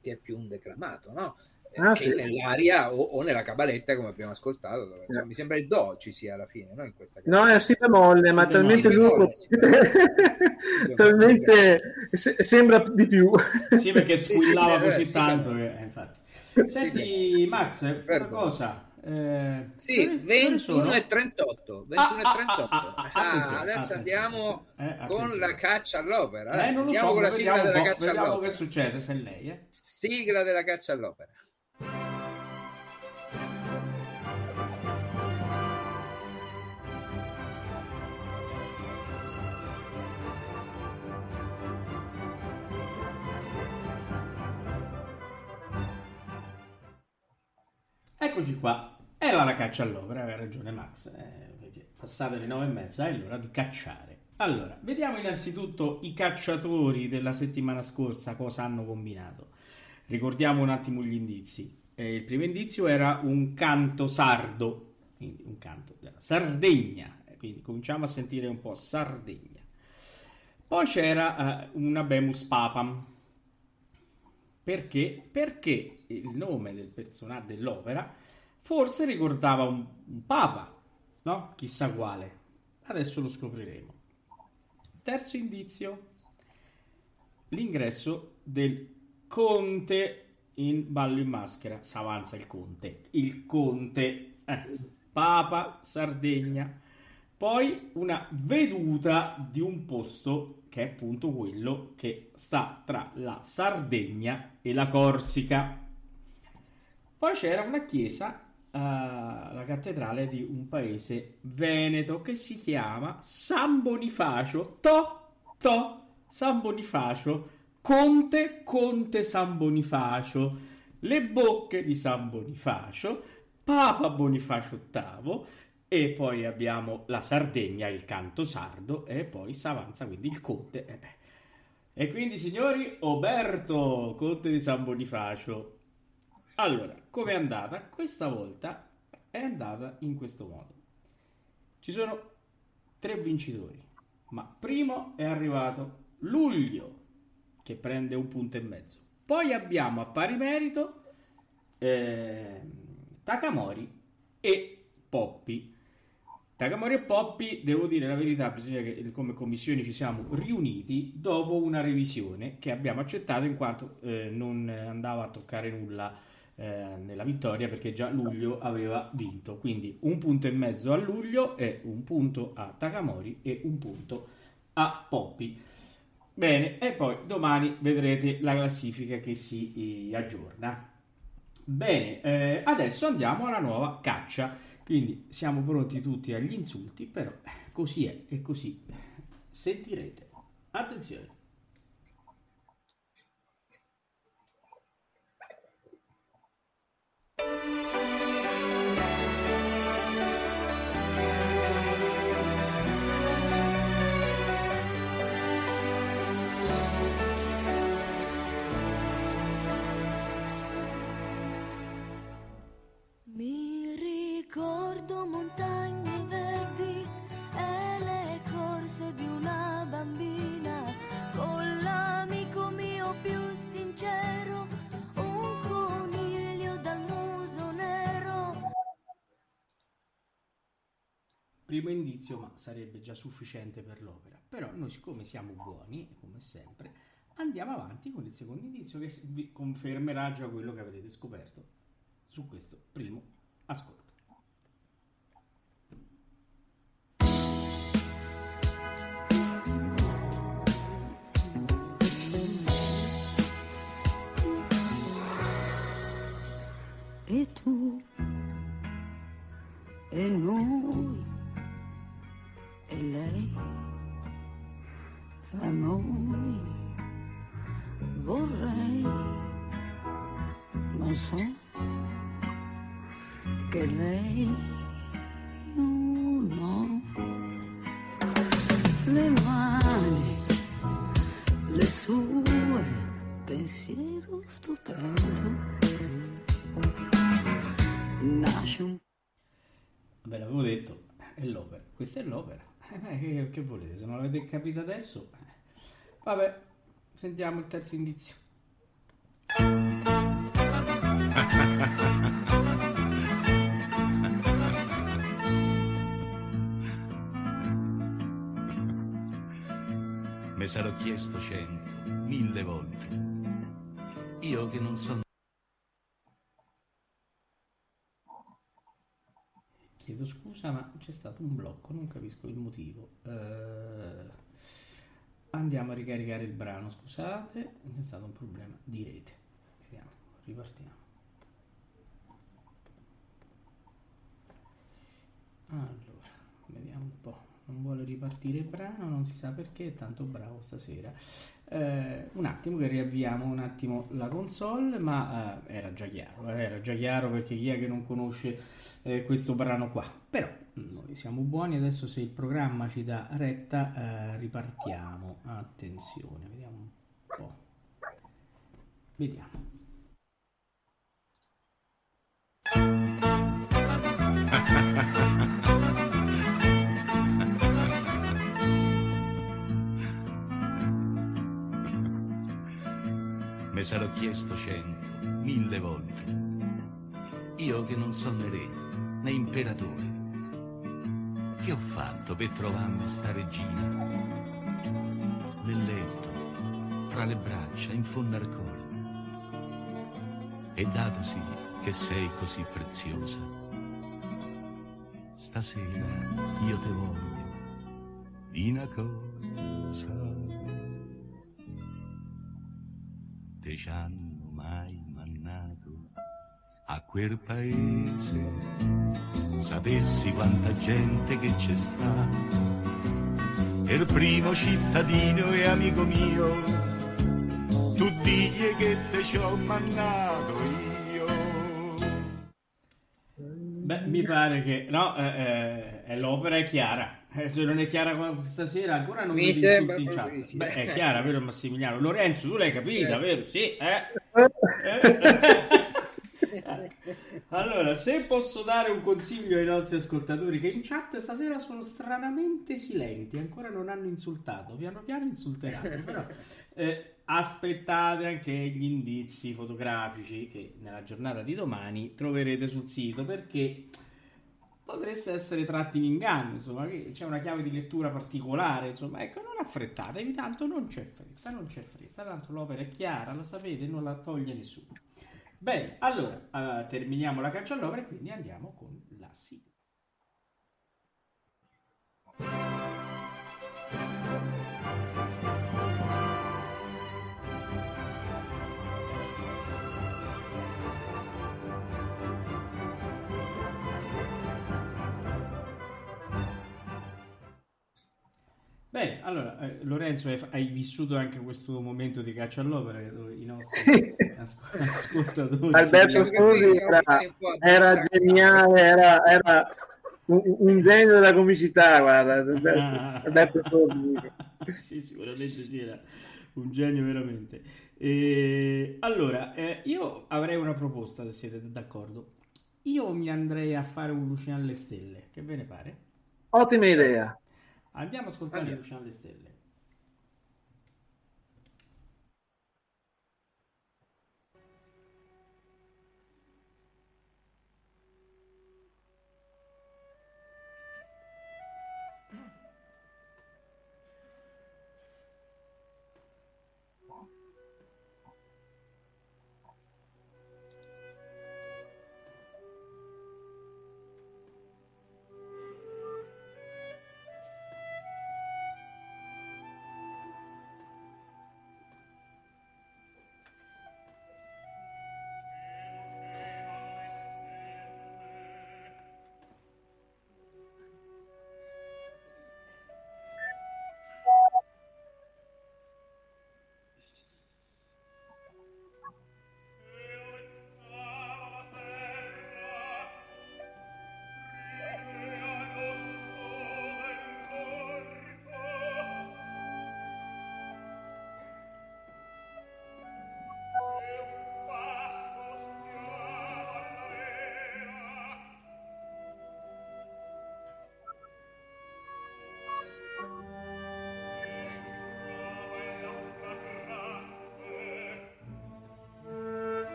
che è più un declamato, no? Eh, ah, sì. nell'aria o, o, nella cabaletta come abbiamo ascoltato dove, cioè, mi sembra il do ci sia alla fine no, in questa no è si bemolle ma talmente lungo [LAUGHS] talmente sembra di più. Sì perché squillava sì, così tanto che, eh, infatti. senti Max una cosa eh, sì, 21 e 38. 21 ah, e 38. Ah, ah, ah, adesso attenzione. andiamo eh, con la caccia all'opera. Eh, non lo so, con la sigla della caccia vediamo all'opera. che succede se è lei. Eh. Sigla della caccia all'opera. Eccoci qua. Era la caccia all'opera, aveva ragione Max. Eh, passate le nove e mezza, è l'ora di cacciare. Allora, vediamo innanzitutto i cacciatori della settimana scorsa cosa hanno combinato. Ricordiamo un attimo gli indizi. Eh, il primo indizio era un canto sardo, quindi un canto della Sardegna. Eh, quindi cominciamo a sentire un po' Sardegna. Poi c'era eh, un Abemus Papam. Perché? Perché il nome del personaggio dell'opera Forse ricordava un, un papa, no? Chissà quale. Adesso lo scopriremo. Terzo indizio, l'ingresso del conte in ballo in maschera. S'avanza il conte. Il conte, eh, Papa, Sardegna. Poi una veduta di un posto che è appunto quello che sta tra la Sardegna e la Corsica. Poi c'era una chiesa la cattedrale di un paese veneto che si chiama San Bonifacio. To, to, San Bonifacio, Conte, Conte San Bonifacio, le bocche di San Bonifacio, Papa Bonifacio VIII e poi abbiamo la Sardegna, il canto sardo e poi si avanza quindi il Conte. E quindi signori, Oberto, Conte di San Bonifacio, allora, come è andata? Questa volta è andata in questo modo. Ci sono tre vincitori, ma primo è arrivato Luglio, che prende un punto e mezzo. Poi abbiamo a pari merito eh, Takamori e Poppi. Takamori e Poppi, devo dire la verità, bisogna che come commissione ci siamo riuniti dopo una revisione che abbiamo accettato in quanto eh, non andava a toccare nulla eh, nella vittoria perché già luglio aveva vinto. Quindi un punto e mezzo a luglio e un punto a Takamori e un punto a Poppi. Bene, e poi domani vedrete la classifica che si eh, aggiorna. Bene, eh, adesso andiamo alla nuova caccia. Quindi siamo pronti tutti agli insulti, però così è e così sentirete. Attenzione. Bye. Primo indizio, ma sarebbe già sufficiente per l'opera. Però noi siccome siamo buoni, come sempre, andiamo avanti con il secondo indizio che vi confermerà già quello che avrete scoperto su questo primo ascolto. E tu e noi e lei tra noi vorrei, non so che lei no, le mani, le sue, pensiero stupendo, nasce un... Ve l'avevo detto, è l'opera, questa è l'opera. Eh, che, che, volete? Se non l'avete capito adesso, eh. vabbè, sentiamo il terzo indizio. [LAUGHS] Me sarò chiesto cento, mille volte. Io che non sono Chiedo scusa, ma c'è stato un blocco, non capisco il motivo. Uh, andiamo a ricaricare il brano, scusate, c'è stato un problema di rete. Vediamo, ripartiamo. Allora, vediamo un po'. Non vuole ripartire il brano, non si sa perché, è tanto bravo stasera. Eh, un attimo che riavviamo un attimo la console, ma eh, era già chiaro, eh, era già chiaro perché chi è che non conosce eh, questo brano qua. Però noi siamo buoni, adesso se il programma ci dà retta eh, ripartiamo. Attenzione, vediamo un po'. Vediamo. Me sarò chiesto cento, mille volte. Io che non sono re né imperatore. Che ho fatto per trovarmi sta regina? Nel letto, fra le braccia, in fondo al cuore. E datosi che sei così preziosa, stasera io te voglio di una cosa. Te ci hanno mai mannato a quel paese. Sapessi quanta gente che c'è sta, il primo cittadino e amico mio, tu digli che te ci ho mandato io. Beh, mi pare che no, eh, eh, l'opera è chiara. Eh, se non è chiara stasera ancora non mi sembra in chat. Sì. Beh, è chiara, vero Massimiliano? Lorenzo, tu l'hai capita, vero? Sì, eh. eh. [LAUGHS] allora, se posso dare un consiglio ai nostri ascoltatori che in chat stasera sono stranamente silenti, ancora non hanno insultato, piano piano insulteranno, però [LAUGHS] eh, aspettate anche gli indizi fotografici che nella giornata di domani troverete sul sito perché potreste essere tratti in inganno, insomma, c'è una chiave di lettura particolare, insomma, ecco, non affrettatevi, tanto non c'è fretta, non c'è fretta, tanto l'opera è chiara, lo sapete, non la toglie nessuno. Bene, allora uh, terminiamo la caccia all'opera e quindi andiamo con la sigla. Bene, allora eh, Lorenzo, hai, hai, vissuto anche questo momento di caccia all'opera dove i nostri asco- [LAUGHS] ascoltatori. Alberto Studi era, era, geniale, era, era un, un, genio della comicità, guarda. Alberto Studi. [LAUGHS] sì, sicuramente sì, era un genio veramente. E, allora, eh, io avrei una proposta, se siete d'accordo. Io mi andrei a fare un Luciano alle stelle, che ve ne pare? Ottima idea. Andiamo a ascoltare. Luciano alle stelle.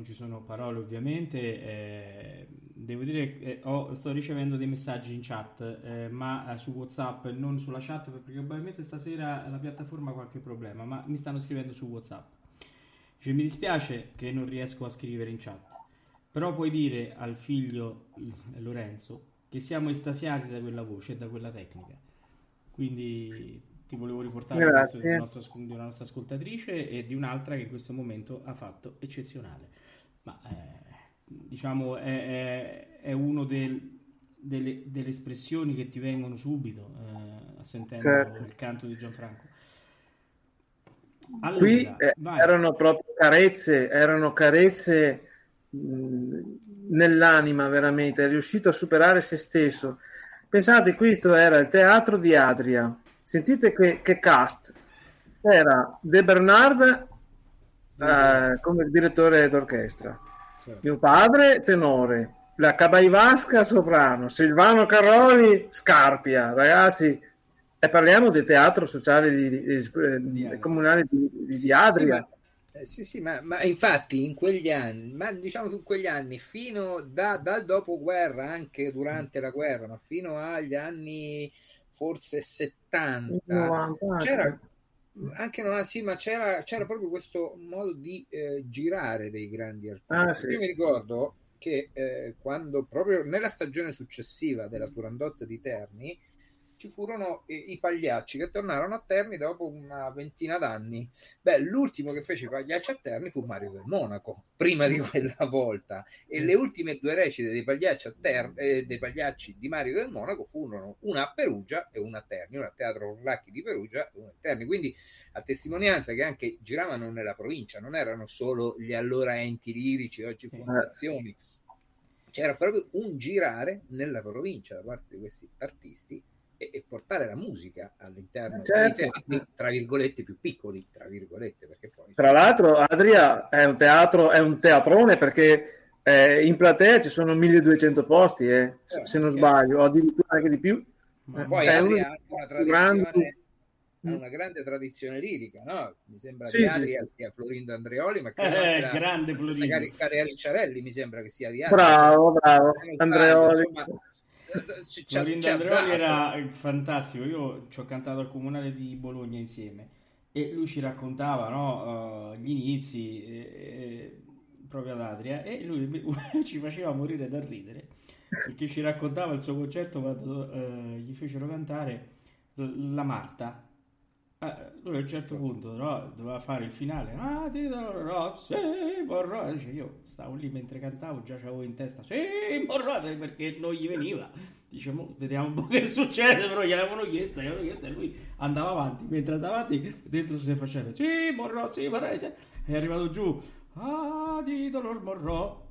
Non ci sono parole ovviamente, eh, devo dire che eh, sto ricevendo dei messaggi in chat, eh, ma eh, su WhatsApp, non sulla chat, perché probabilmente stasera la piattaforma ha qualche problema, ma mi stanno scrivendo su WhatsApp. Cioè, mi dispiace che non riesco a scrivere in chat, però puoi dire al figlio [LAUGHS] Lorenzo che siamo estasiati da quella voce e da quella tecnica. Quindi ti volevo riportare questo di una, nostra, di una nostra ascoltatrice e di un'altra che in questo momento ha fatto eccezionale. Ma eh, diciamo è, è, è uno del, delle, delle, espressioni che ti vengono subito eh, sentendo certo. il canto di Gianfranco. Allora, Qui eh, erano proprio carezze, erano carezze mh, nell'anima veramente, è riuscito a superare se stesso. Pensate, questo era il teatro di Adria. Sentite che, che cast. Era De Bernard eh, come direttore d'orchestra. Certo. Mio padre tenore, la Cabaivasca soprano, Silvano Caroli Scarpia, ragazzi. E parliamo del teatro sociale di, di, di, comunale di, Adria. Sì, eh, sì, sì, ma, ma, infatti in quegli anni, ma diciamo in quegli anni, fino da, dal dopoguerra, anche durante la guerra, ma fino agli anni forse 70, 90, c'era anche no, sì, ma c'era, c'era, proprio questo modo di eh, girare dei grandi artisti. Ah, sì. Io mi ricordo che eh, quando proprio nella stagione successiva della Turandot di Terni ci furono i, i pagliacci che tornarono a Terni dopo una ventina d'anni. Beh, l'ultimo che fece i pagliacci a Terni fu Mario del Monaco, prima di [LAUGHS] quella volta. E le ultime due recite dei pagliacci, a Terni, eh, dei pagliacci di Mario del Monaco furono una a Perugia e una a Terni, una a Teatro Orlacchi di Perugia e una a Terni. Quindi a testimonianza che anche giravano nella provincia, non erano solo gli allora enti lirici, oggi fondazioni. C'era proprio un girare nella provincia da parte di questi artisti e, e portare la musica all'interno certo. dei teatri, tra virgolette, più piccoli, tra virgolette, perché poi... Tra l'altro Adria è un teatro, è un teatrone perché eh, in platea ci sono 1200 posti, eh, certo, se non sbaglio, o addirittura anche di più. Ma poi è Adria ha una tradizione ha una grande tradizione lirica, no? Mi sembra sì, che Adria sì. sia Florindo Andreoli, ma credo eh, grande Florindo. Cari Ricciarelli mi sembra che sia di Adria. Bravo, bravo, Andreoli. Insomma, Florindo Andreoli era fantastico. Io ci ho cantato al comunale di Bologna insieme e lui ci raccontava no, uh, gli inizi eh, eh, proprio ad Adria e lui [LAUGHS] ci faceva morire da ridere perché ci raccontava il suo concerto quando uh, gli fecero cantare la Marta eh, lui a un certo punto no, doveva fare il finale. Ah, ti darò, sì, morrò. Dice, io stavo lì mentre cantavo, già avevo in testa, sì, morrò, perché non gli veniva. Dice, vediamo un po' che succede, però gliel'avevano chiesto, gliel'avevano chiesto e lui andava avanti. Mentre andava avanti, dentro si faceva, sì, morrò, sì, morrò. È arrivato giù, ah, di dolor morrò.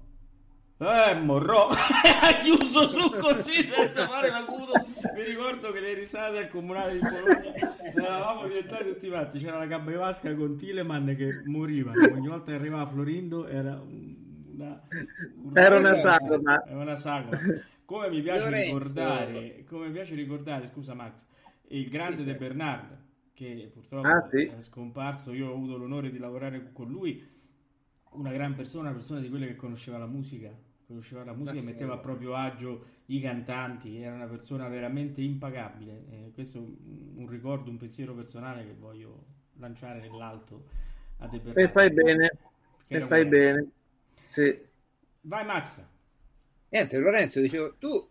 Eh, morrò. [LAUGHS] ha chiuso su così senza fare l'acuto. Mi ricordo che le risate al comunale di Bologna eravamo diventati tutti matti. C'era la gabba vasca con Tileman che moriva. Ogni volta che arrivava Florindo era una, una era una sagra. Era una sagra. Come mi piace Lorenzo. ricordare, come mi piace ricordare, scusa Max, il grande sì, De Bernard che purtroppo ah, sì. è scomparso. Io ho avuto l'onore di lavorare con lui. Una gran persona, una persona di quelle che conosceva la musica conosceva la musica e metteva a proprio agio i cantanti, era una persona veramente impagabile. Eh, questo è un, un, ricordo, un pensiero personale che voglio lanciare nell'alto a De E fai bene, e fai bene. Sì. Vai Max. Niente, Lorenzo, dicevo, tu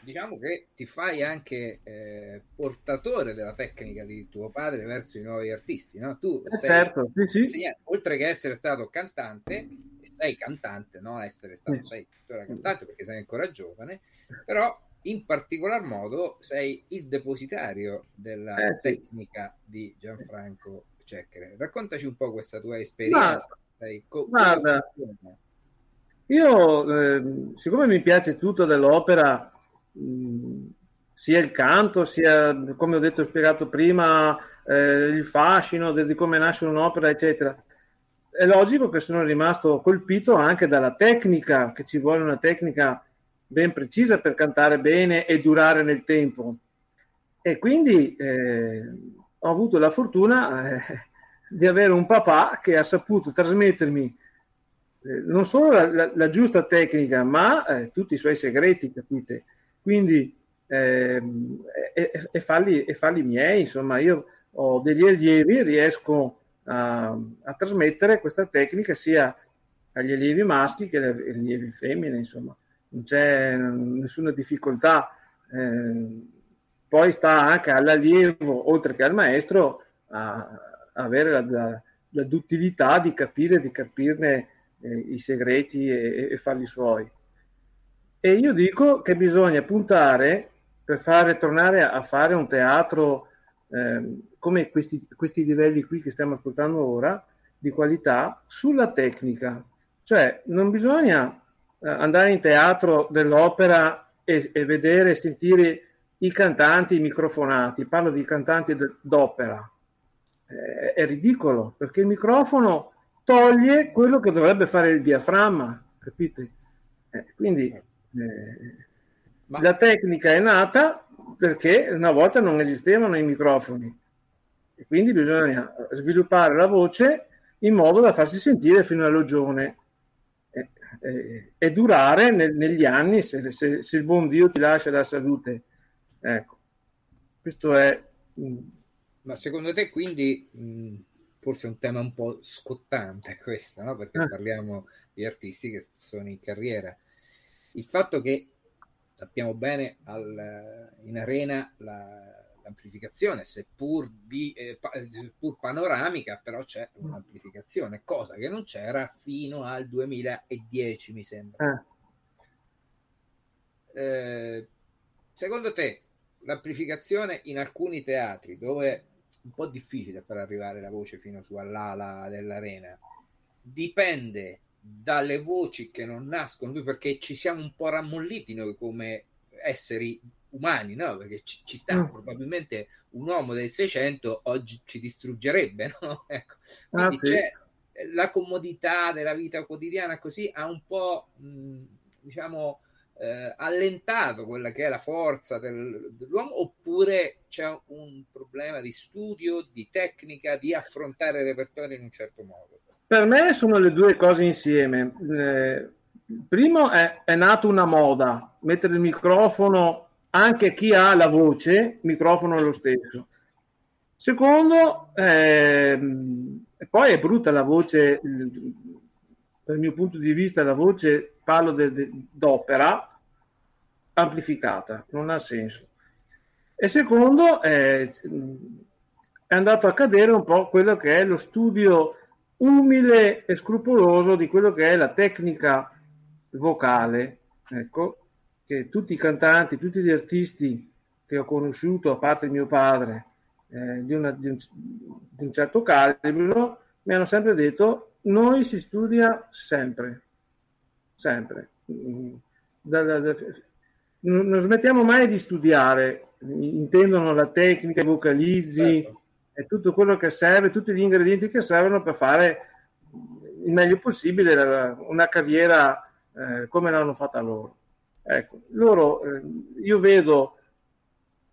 diciamo che ti fai anche eh, portatore della tecnica di tuo padre verso i nuovi artisti, no? Tu eh sei, certo, sì, sì. oltre che essere stato cantante, sei cantante, no? Essere stato, sei tuttora cantante perché sei ancora giovane, però in particolar modo sei il depositario della eh, tecnica sì. di Gianfranco Cecchere. Raccontaci un po' questa tua esperienza. Sei, co- guarda, io, eh, siccome mi piace tutto dell'opera, mh, sia il canto, sia, come ho detto, spiegato prima, eh, il fascino di come nasce un'opera, eccetera è logico che sono rimasto colpito anche dalla tecnica, che ci vuole una tecnica ben precisa per cantare bene e durare nel tempo. E quindi eh, ho avuto la fortuna eh, di avere un papà che ha saputo trasmettermi eh, non solo la, la, la, giusta tecnica, ma eh, tutti i suoi segreti, capite? Quindi ehm, e, e, farli, e farli miei, insomma, io ho degli allievi, riesco a, a trasmettere questa tecnica sia agli allievi maschi che agli allievi femmine, insomma, non c'è nessuna difficoltà. Eh, poi sta anche all'allievo, oltre che al maestro, a, avere la, la, la, duttilità di capire, di capirne eh, i segreti e, e farli suoi. E io dico che bisogna puntare per fare tornare a fare un teatro eh, come questi, questi livelli qui che stiamo ascoltando ora, di qualità, sulla tecnica. Cioè, non bisogna eh, andare in teatro dell'opera e, e vedere e sentire i cantanti microfonati, parlo di cantanti d'opera. Eh, è ridicolo perché il microfono toglie quello che dovrebbe fare il diaframma, capite? Eh, quindi eh, Ma... la tecnica è nata perché una volta non esistevano i microfoni e quindi bisogna sviluppare la voce in modo da farsi sentire fino all'ogione e, e, e durare nel, negli anni se, se, se, il buon Dio ti lascia la salute. Ecco, questo è... Mm. Ma secondo te quindi, mh, mm, forse è un tema un po' scottante questo, no? perché ah. parliamo di artisti che sono in carriera, il fatto che sappiamo bene al, in arena la, l'amplificazione, seppur, di, eh, seppur panoramica, però c'è un'amplificazione, cosa che non c'era fino al 2010, mi sembra. Eh. Eh, secondo te l'amplificazione in alcuni teatri dove è un po' difficile far arrivare la voce fino su all'ala dell'arena dipende dalle voci che non nascono perché ci siamo un po' rammolliti noi come esseri umani, no? Perché ci, ci sta mm. probabilmente un uomo del 600 oggi ci distruggerebbe, [LAUGHS] no? Ecco. Quindi ah, sì. c'è la comodità della vita quotidiana così ha un po' mh, diciamo eh, allentato quella che è la forza del, dell'uomo oppure c'è un problema di studio, di tecnica, di affrontare il repertorio in un certo modo? Per me sono le due cose insieme. Eh, primo è, è nata una moda, mettere il microfono anche chi ha la voce, microfono è lo stesso. Secondo, ehm, poi è brutta la voce, dal mio punto di vista la voce, parlo de, de, d'opera, amplificata, non ha senso. E secondo, eh, è andato a cadere un po' quello che è lo studio umile e scrupoloso di quello che è la tecnica vocale, ecco, che tutti i cantanti, tutti gli artisti che ho conosciuto, a parte mio padre, eh, di, una, di, un, di, un, certo calibro, mi hanno sempre detto, noi si studia sempre, sempre. Da, da, da, non smettiamo mai di studiare, intendono la tecnica, i vocalizzi certo. e tutto quello che serve, tutti gli ingredienti che servono per fare il meglio possibile una carriera eh, come l'hanno fatta loro. Ecco, loro, eh, io vedo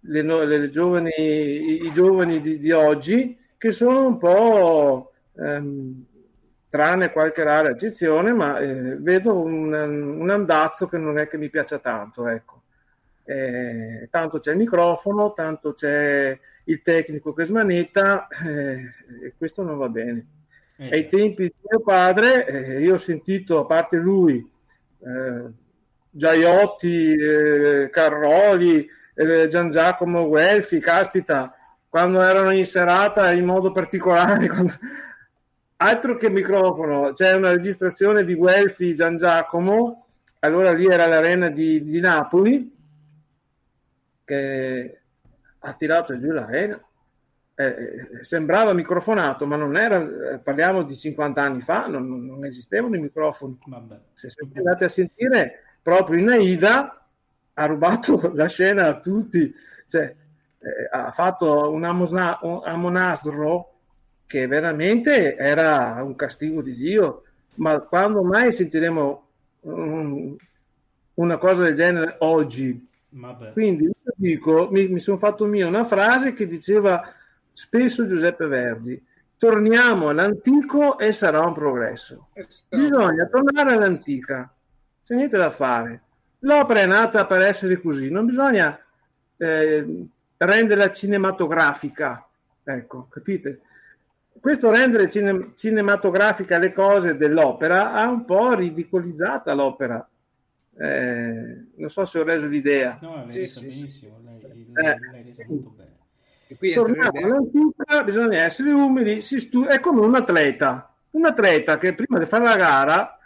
le, le giovani, i, i, giovani di, di, oggi che sono un po', ehm, tranne qualche rara eccezione, ma eh, vedo un, un, andazzo che non è che mi piaccia tanto. Ecco. Eh, tanto c'è il microfono, tanto c'è il tecnico che smanetta eh, e questo non va bene. Eh. Ai tempi di mio padre, eh, io ho sentito, a parte lui, eh, Giaiotti, eh, Carroli, eh, Gian Giacomo Guelfi, caspita, quando erano in serata in modo particolare, [LAUGHS] quando... altro che microfono, c'è una registrazione di Guelfi, Gian Giacomo, allora lì era l'arena di, di Napoli, che ha tirato giù l'arena. Eh, eh sembrava microfonato, ma non era, eh, parliamo di 50 anni fa, non, non esistevano i microfoni. Vabbè. Se siete andati a sentire, proprio in Aida ha rubato [LAUGHS] la scena a tutti, cioè, eh, ha fatto un, amosna- un amonastro che veramente era un castigo di Dio, ma quando mai sentiremo um, una cosa del genere oggi? Vabbè. Quindi io dico, mi, mi sono fatto mia una frase che diceva spesso Giuseppe Verdi, torniamo all'antico e sarà un progresso. Bisogna tornare all'antica, c'è niente da fare. L'opera è nata per essere così, non bisogna eh, renderla cinematografica, ecco, capite? Questo rendere cine- cinematografica le cose dell'opera ha un po' ridicolizzata l'opera. Eh, non so se ho reso l'idea. No, l'hai sì, resa sì, benissimo, lei, Eh. l'hai resa molto bene. E qui Torniamo entrerebbe- all'antica, bisogna essere umili, si stu- è come un atleta, un atleta che prima di fare la gara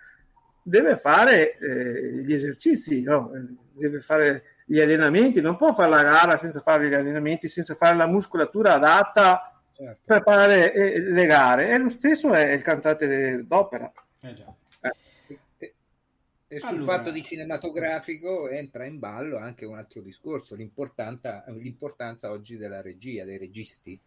deve fare eh, gli esercizi, no? Eh, deve fare gli allenamenti, non può fare la gara senza fare gli allenamenti, senza fare la muscolatura adatta Certo. per fare eh, le gare. E lo stesso è il cantante d'opera. Eh già. E- E sul Allora. fatto di cinematografico entra in ballo anche un altro discorso, l'importanza, l'importanza oggi della regia, dei registi,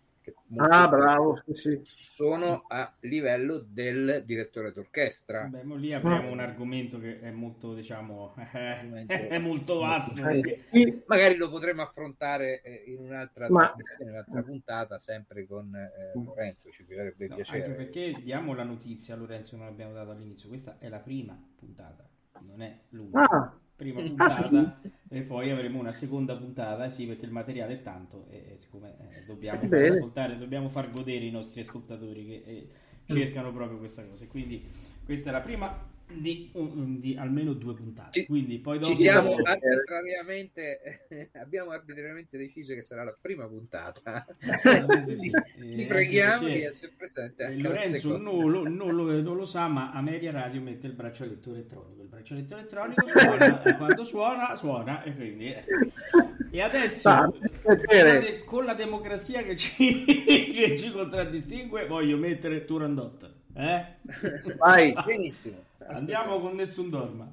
Ah, bravo, sì, sì. sono a livello del direttore d'orchestra. Beh, lì apriamo un argomento che è molto, diciamo, [LAUGHS] è molto vasto. perché- Sì, Magari lo potremo affrontare eh, in un'altra Ma- in un'altra puntata, sempre con eh, Lorenzo, ci farebbe no, piacere. anche perché diamo la notizia, Lorenzo, non l'abbiamo dato all'inizio. Questa è la prima puntata, non è l'ultima. Ah, Prima Ah, puntata e poi avremo una seconda puntata, sì, perché il materiale è tanto e, e siccome eh, dobbiamo far ascoltare, dobbiamo far godere i nostri ascoltatori che eh, cercano proprio questa cosa. Quindi questa è la prima di, un- di almeno due puntate. Ci- Quindi poi dopo Ci siamo dopo- arbitrariamente, [LAUGHS] abbiamo arbitrariamente deciso che sarà la prima puntata. Sì. [LAUGHS] Ti Eh, preghiamo di essere presente eh, Lorenzo non lo, non lo- non lo sa, ma Ameria Radio mette il braccialetto elettronico. Il braccialetto elettronico [LAUGHS] suona e quando suona, suona e quindi. eh. E adesso, Ah, con la, de- con la democrazia che ci, che ci contraddistingue, voglio mettere Turandot. Eh? vai. Benissimo. Andiamo con Nessun Dorma.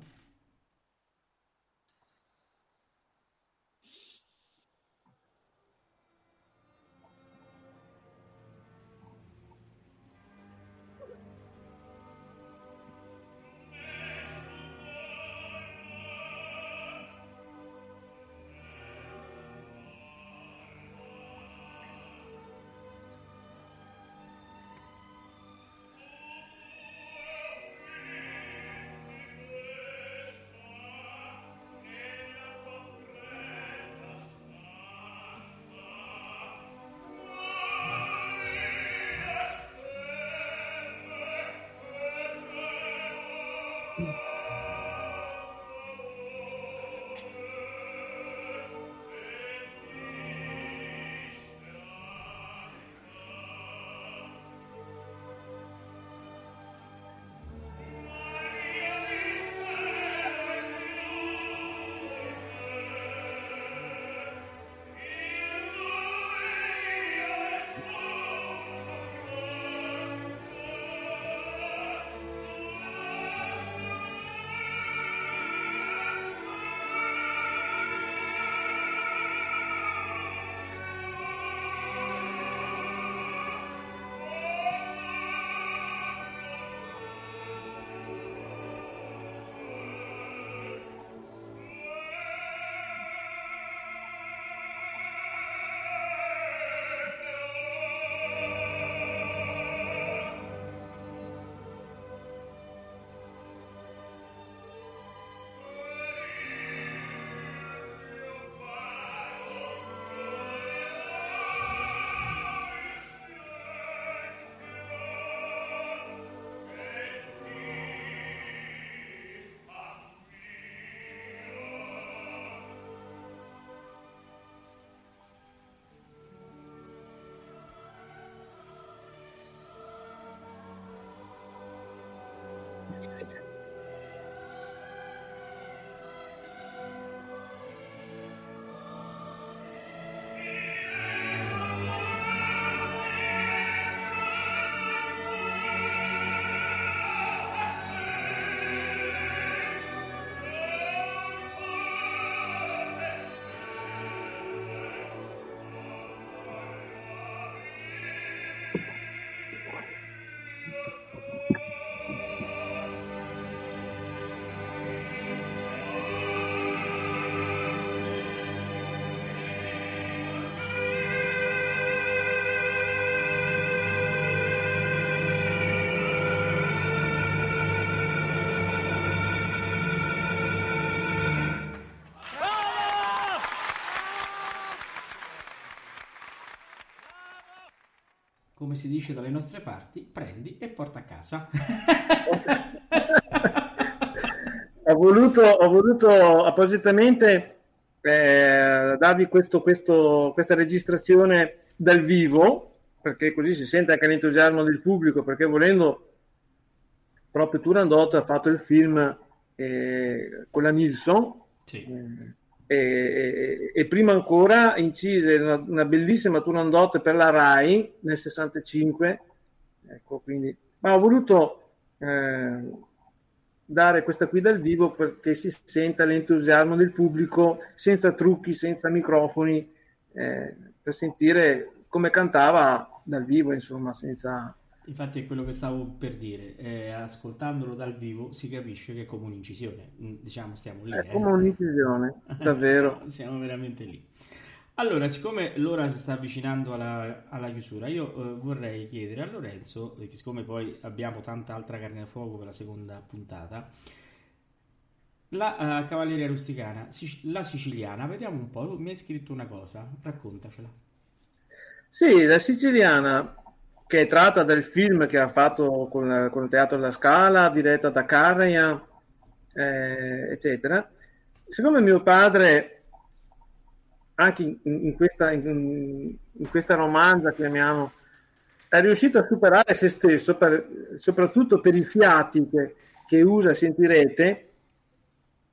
Come si dice dalle nostre parti, prendi e porta a casa. [LAUGHS] ho, voluto, ho voluto appositamente eh, darvi questo, questo, questa registrazione dal vivo, perché così si sente anche l'entusiasmo del pubblico, perché volendo proprio Turandot ha fatto il film eh, con la Nilsson sì. eh, e, e, prima ancora incise una, una, bellissima Turandot per la RAI nel 65 ecco quindi ma ho voluto eh, dare questa qui dal vivo perché si senta l'entusiasmo del pubblico senza trucchi, senza microfoni eh, per sentire come cantava dal vivo insomma senza Infatti è quello che stavo per dire, eh, ascoltandolo dal vivo si capisce che è come un'incisione, mm, diciamo stiamo lì. È eh. come un'incisione, davvero. [LAUGHS] siamo, veramente lì. Allora, siccome l'ora si sta avvicinando alla, alla chiusura, io eh, vorrei chiedere a Lorenzo, perché siccome poi abbiamo tanta altra carne a fuoco per la seconda puntata, la uh, cavalleria rusticana, sic- la siciliana, vediamo un po', tu mi hai scritto una cosa, raccontacela. Sì, la siciliana che è tratta dal film che ha fatto con, con il Teatro della Scala, diretta da Carria, eh, eccetera. Siccome mio padre, anche in, in, questa, in, in questa romanza, chiamiamo, è riuscito a superare se stesso, per, soprattutto per i fiati che, che usa, sentirete,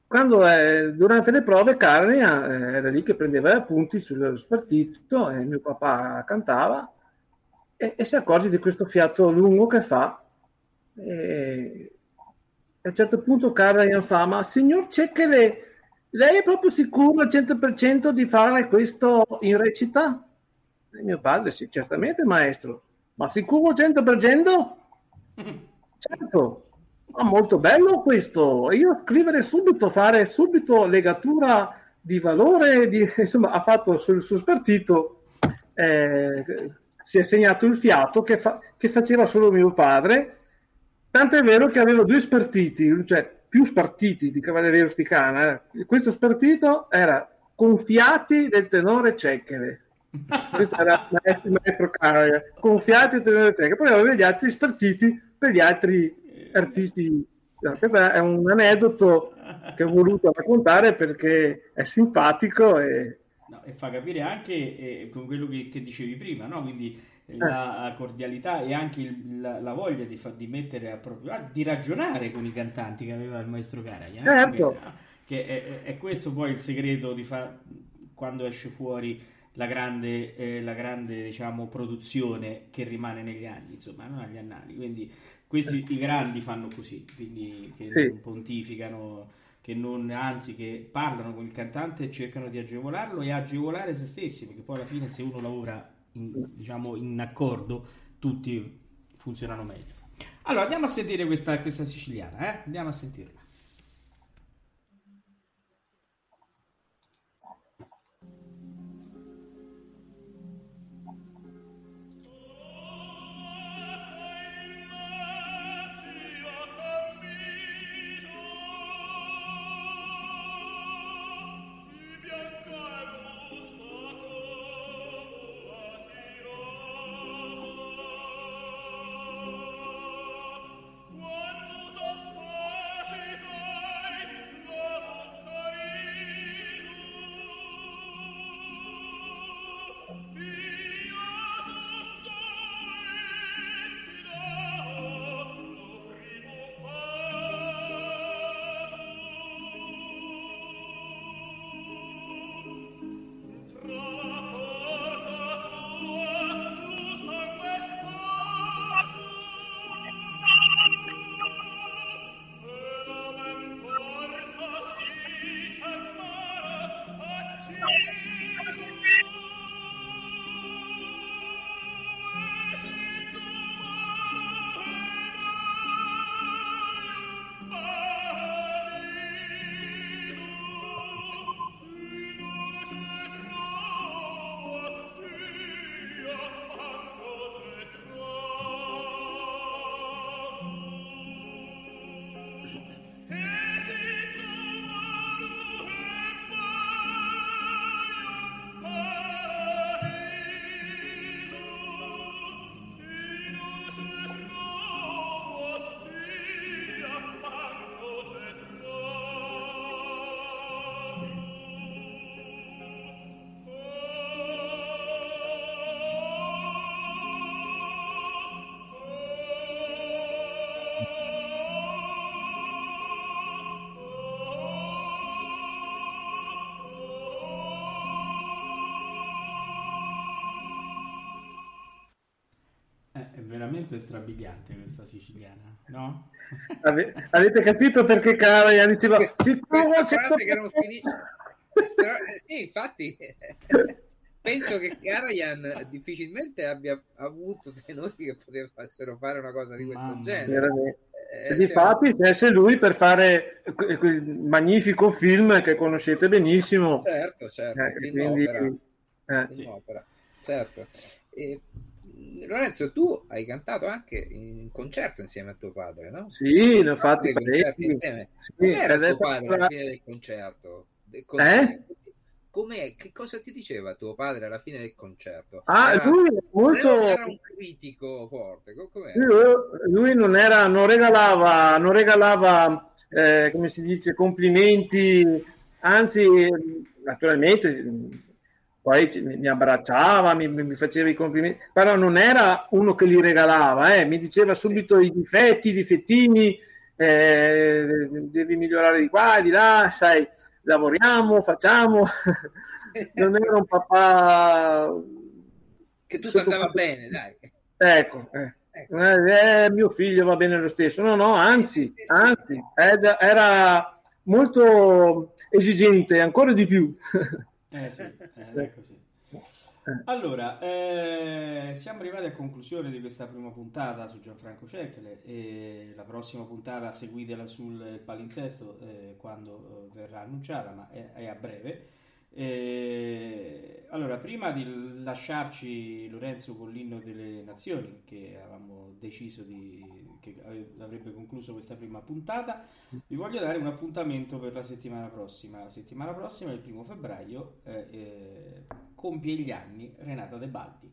quando eh, durante le prove Carnia eh, era lì che prendeva appunti sullo spartito e mio papà cantava e, e si accorge di questo fiato lungo che fa. E, a un certo punto Karajan fa, ma signor Cecchele, lei è proprio sicuro al 100% di fare questo in recita? E mio padre, sì, certamente maestro. Ma sicuro al 100%? certo. Ma molto bello questo. Io scrivere subito, fare subito legatura di valore, di, [LAUGHS] insomma, ha fatto sul suo spartito eh, si è segnato il fiato che, fa, che faceva solo mio padre, tanto è vero che aveva due spartiti, cioè più spartiti di cavalleria rusticana. Eh. Questo spartito era con fiati del tenore Cecchere. Questo era il maestro Caria, con fiati del tenore Cecchere. Poi aveva gli altri spartiti per gli altri artisti. questo è un aneddoto che ho voluto raccontare perché è simpatico e No, e fa capire anche eh, con quello che, che, dicevi prima, no? quindi eh, la cordialità e anche il, la, la, voglia di, fa, di mettere a proprio ah, di ragionare con i cantanti che aveva il maestro Caraia. Certo. Che, che è, è, questo poi il segreto di fa, quando esce fuori la grande, eh, la grande diciamo, produzione che rimane negli anni, insomma, non agli annali. Quindi questi i grandi fanno così, quindi che sì. pontificano che non, anzi che parlano con il cantante e cercano di agevolarlo e agevolare se stessi, perché poi alla fine se uno lavora in, diciamo, in accordo tutti funzionano meglio. Allora andiamo a sentire questa, questa siciliana, eh? andiamo a sentirla. Veramente strabiliante questa siciliana, no? [LAUGHS] Ave- avete capito perché Karajan diceva questa, "Sicuro questa c'è frase che non Questa- eh, sì infatti [LAUGHS] penso che Karajan difficilmente abbia avuto tenori che potessero fare una cosa di questo Mamma genere. Eh, E difatti scelse lui per fare que- quel magnifico film che conoscete benissimo. certo certo Eh, quindi, eh, in opera, certo. E, Lorenzo, tu hai cantato anche in concerto insieme a tuo padre, no? sì, ne ho fatti parecchi. insieme. Sì, è tuo padre alla fine del concerto? Del Eh? concerto? Com'è? Che cosa ti diceva tuo padre alla fine del concerto? Ah, Era- lui molto... era un critico forte? Lui, lui non era, non regalava, non regalava eh, come si dice, complimenti, anzi, naturalmente, poi mi abbracciava, mi, mi faceva i complimenti, però non era uno che li regalava, eh, mi diceva subito i difetti, i difettini, eh, devi migliorare di qua e di là, sai, lavoriamo, facciamo. [LAUGHS] non era un papà Che tutto sotto- andava bene, dai. Ecco, eh. Ecco. Eh, mio figlio va bene lo stesso. No, no, anzi, Sì, sì, sì. anzi, era molto esigente, ancora di più. [LAUGHS] Eh sì, eh, è così. Allora, eh, siamo arrivati a conclusione di questa prima puntata su Gianfranco Cecchere e la prossima puntata seguitela sul palinsesto eh, quando eh, verrà annunciata, ma è, è a breve. Eh, allora, prima di lasciarci Lorenzo con l'inno delle nazioni, che avevamo deciso di, che avrebbe concluso questa prima puntata, vi voglio dare un appuntamento per la settimana prossima. La settimana prossima, il primo febbraio, eh, eh, compie gli anni Renata De Baldi.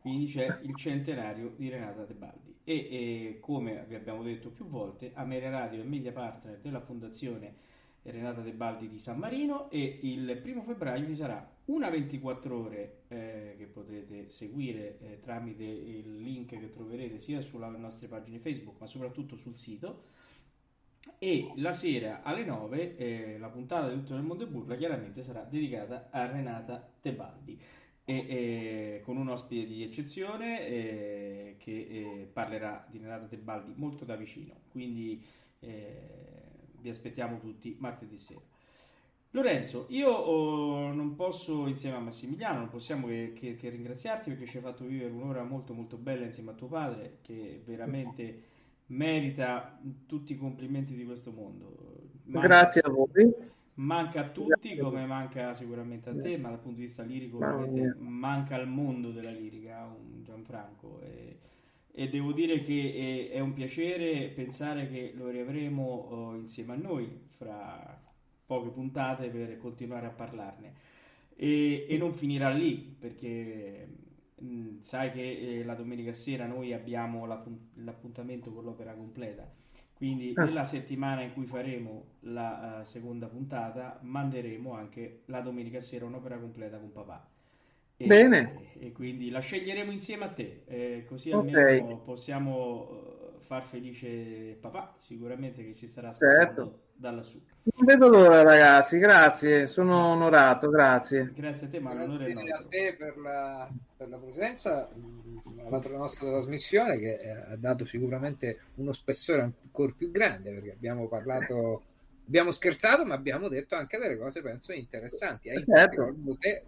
Quindi c'è il centenario di Renata De Baldi. E, e come vi abbiamo detto più volte, Ameria Radio è media partner della Fondazione Renata De Baldi di San Marino e il primo febbraio ci sarà una 24 ore eh, che potrete seguire eh, tramite il link che troverete sia sulle nostre pagine Facebook ma soprattutto sul sito. E la sera alle 9 eh, la puntata di Tutto nel Mondo e Burla chiaramente sarà dedicata a Renata Tebaldi e, e con un ospite di eccezione eh, che eh, parlerà di Renata Tebaldi molto da vicino. Quindi eh, vi aspettiamo tutti martedì sera Lorenzo, io oh, non posso insieme a Massimiliano, non possiamo che, che- che ringraziarti perché ci hai fatto vivere un'ora molto molto bella insieme a tuo padre che veramente merita tutti i complimenti di questo mondo. Manca- Grazie a voi. Manca a tutti come manca sicuramente a te, ma dal punto di vista lirico manca al mondo della lirica un Gianfranco e, e devo dire che è, è un piacere pensare che lo riavremo oh, insieme a noi fra poche puntate per continuare a parlarne. E, e non finirà lì perché mh, sai che eh, la domenica sera noi abbiamo l'appun- l'appuntamento con l'opera completa. Quindi Ah. nella settimana in cui faremo la eh, seconda puntata manderemo anche la domenica sera un'opera completa con papà e, Bene. e quindi la sceglieremo insieme a te eh, così almeno possiamo eh, far felice papà sicuramente che ci starà ascoltando Certo. da lassù Non vedo l'ora, ragazzi. Grazie, sono onorato. Grazie. grazie a te ma l'onore è Grazie a te per la, per la presenza mh, alla nostra trasmissione che eh, ha dato sicuramente uno spessore ancora più grande perché abbiamo parlato, abbiamo scherzato ma abbiamo detto anche delle cose penso interessanti. Hai in Certo.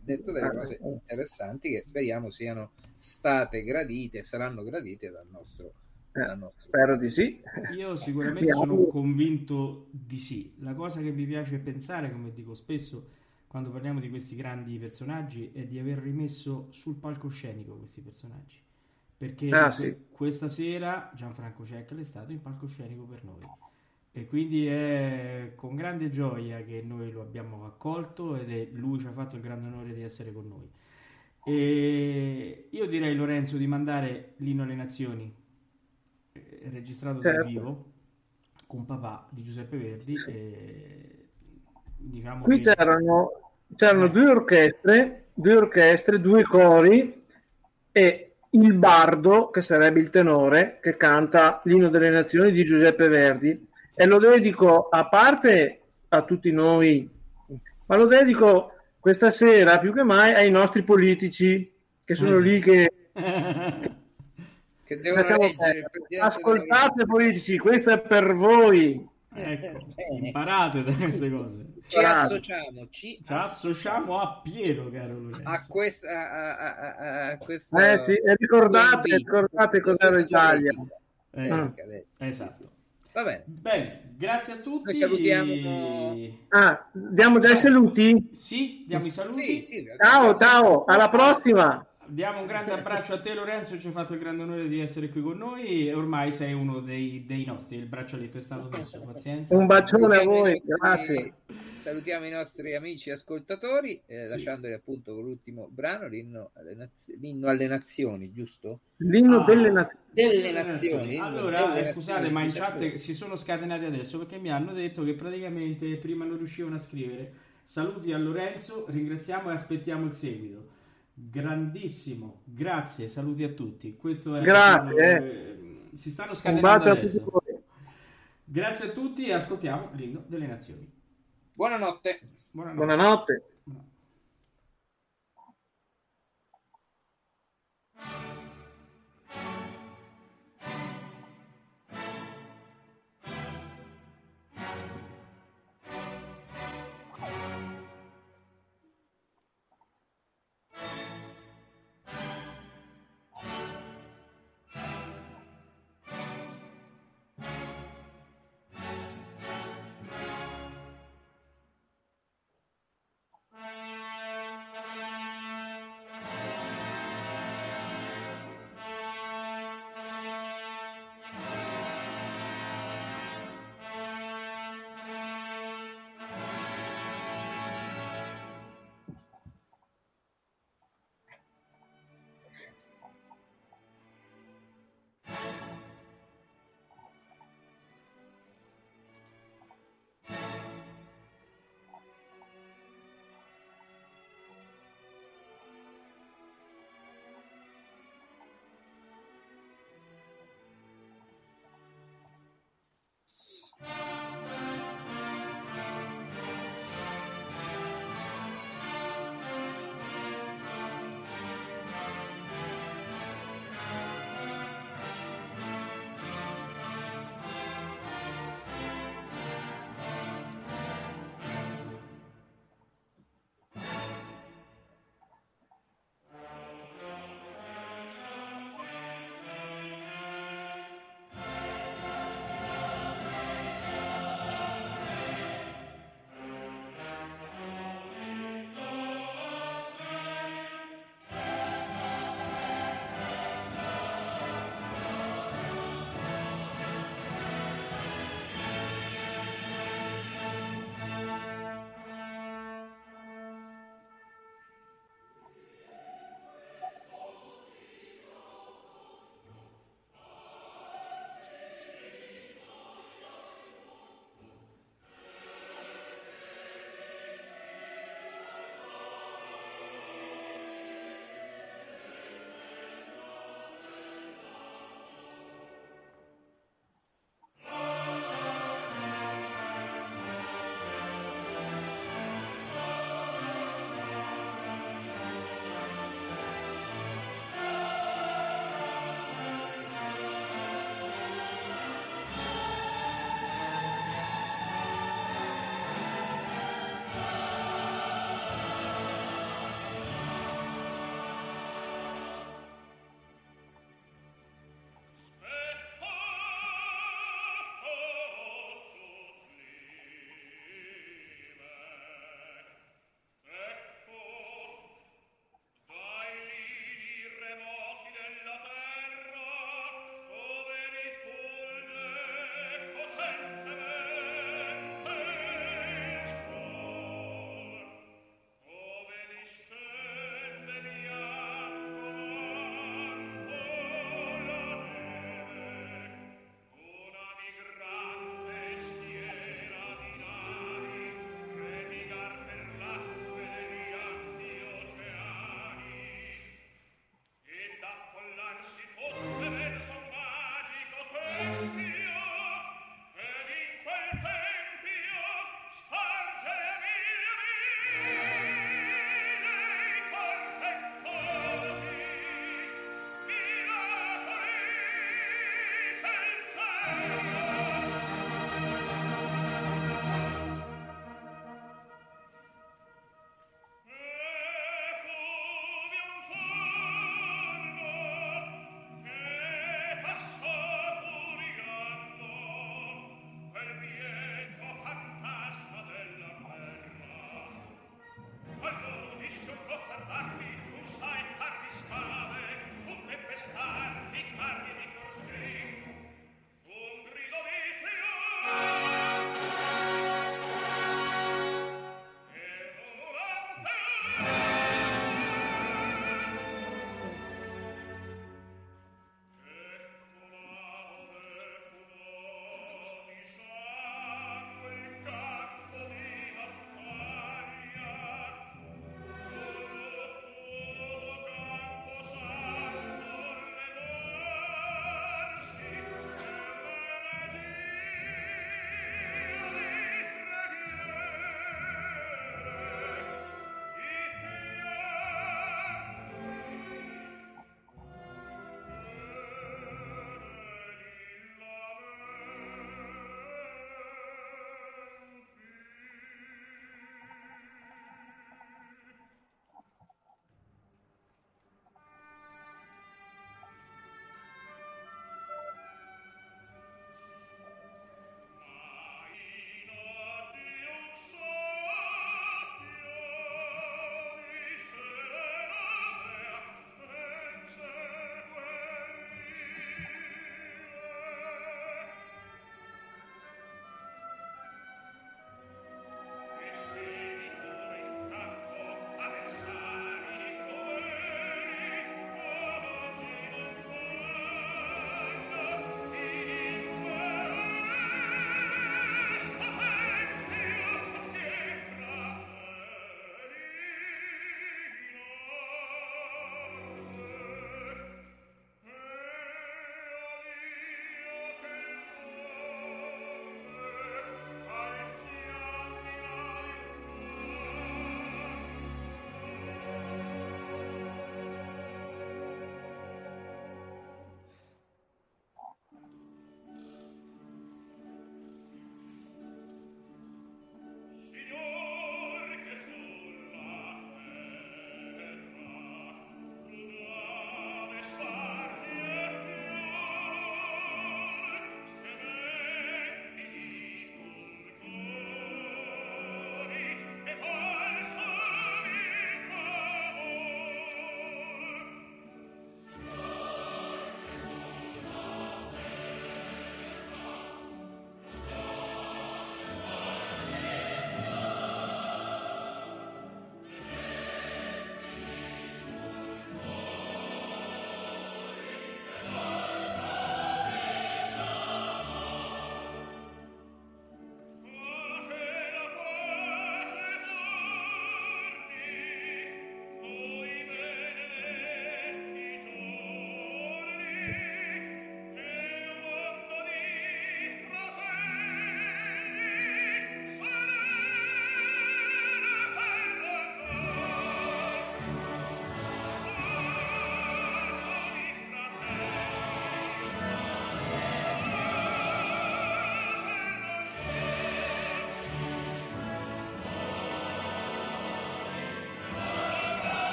detto delle cose interessanti che speriamo siano state gradite saranno gradite dal nostro, Eh, dal nostro spero di sì. Io sicuramente sono convinto di sì. La cosa che mi piace pensare, come dico spesso quando parliamo di questi grandi personaggi, è di aver rimesso sul palcoscenico questi personaggi. Perché Ah, sì. questa sera Gianfranco Cecchele è stato in palcoscenico per noi. E quindi è con grande gioia che noi lo abbiamo accolto ed è lui ci ha fatto il grande onore di essere con noi. E io direi Lorenzo di mandare l'inno alle nazioni eh, registrato dal Certo. vivo con papà di Giuseppe Verdi e diciamo Qui che c'erano, c'erano due orchestre, due orchestre, due cori e il bardo, che sarebbe il tenore, che canta l'inno delle nazioni di Giuseppe Verdi. E lo dedico a parte a tutti noi, ma lo dedico questa sera più che mai ai nostri politici che sono Eh. lì che [LAUGHS] che devono Facciamo leggere Ascoltate politici, questo è per voi. Ecco, [LAUGHS] Bene. imparate da queste cose. ci associamo, ci Ci associamo a Piero, caro Lorenzo. a questa, a, a, a, a questa Eh sì, e ricordate, ricordate cos'era l'Italia. Eh, etica, etica. Esatto. Va bene. Bene, grazie a tutti. Noi salutiamo- Ah, diamo già i saluti? Sì, diamo i saluti. Sì, sì, Ciao, ciao, alla prossima. Diamo un grande abbraccio a te Lorenzo, ci hai fatto il grande onore di essere qui con noi e ormai sei uno dei, dei nostri, il braccialetto è stato messo, [LAUGHS] pazienza. Un bacione a Salutiamo voi, nostri- grazie. Salutiamo i nostri amici ascoltatori, eh, lasciandoli appunto con l'ultimo brano, l'inno alle, naz- l'inno alle nazioni, giusto? L'inno Ah. delle nazioni. Delle nazioni. Allora, delle eh, scusate, nazioni, ma in chat appunto. si sono scatenati adesso perché mi hanno detto che praticamente prima non riuscivano a scrivere. Saluti a Lorenzo, ringraziamo e aspettiamo il seguito. Grandissimo, grazie, saluti a tutti. Questo è Grazie, eh, si stanno scatenando a. Grazie a tutti e ascoltiamo l'inno delle nazioni. Buonanotte. Buonanotte. Buonanotte. Nessuno fermarmi, non sai farmi sparare, un tempestare.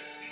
Thanks.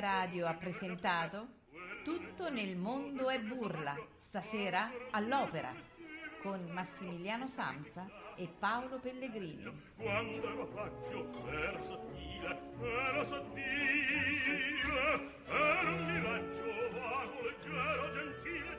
Radio ha presentato Tutto nel mondo è burla, stasera all'opera, con Massimiliano Samsa e Paolo Pellegrini. Quando faccio era sottile, era sottile, era un miraggio vago, leggero, gentile,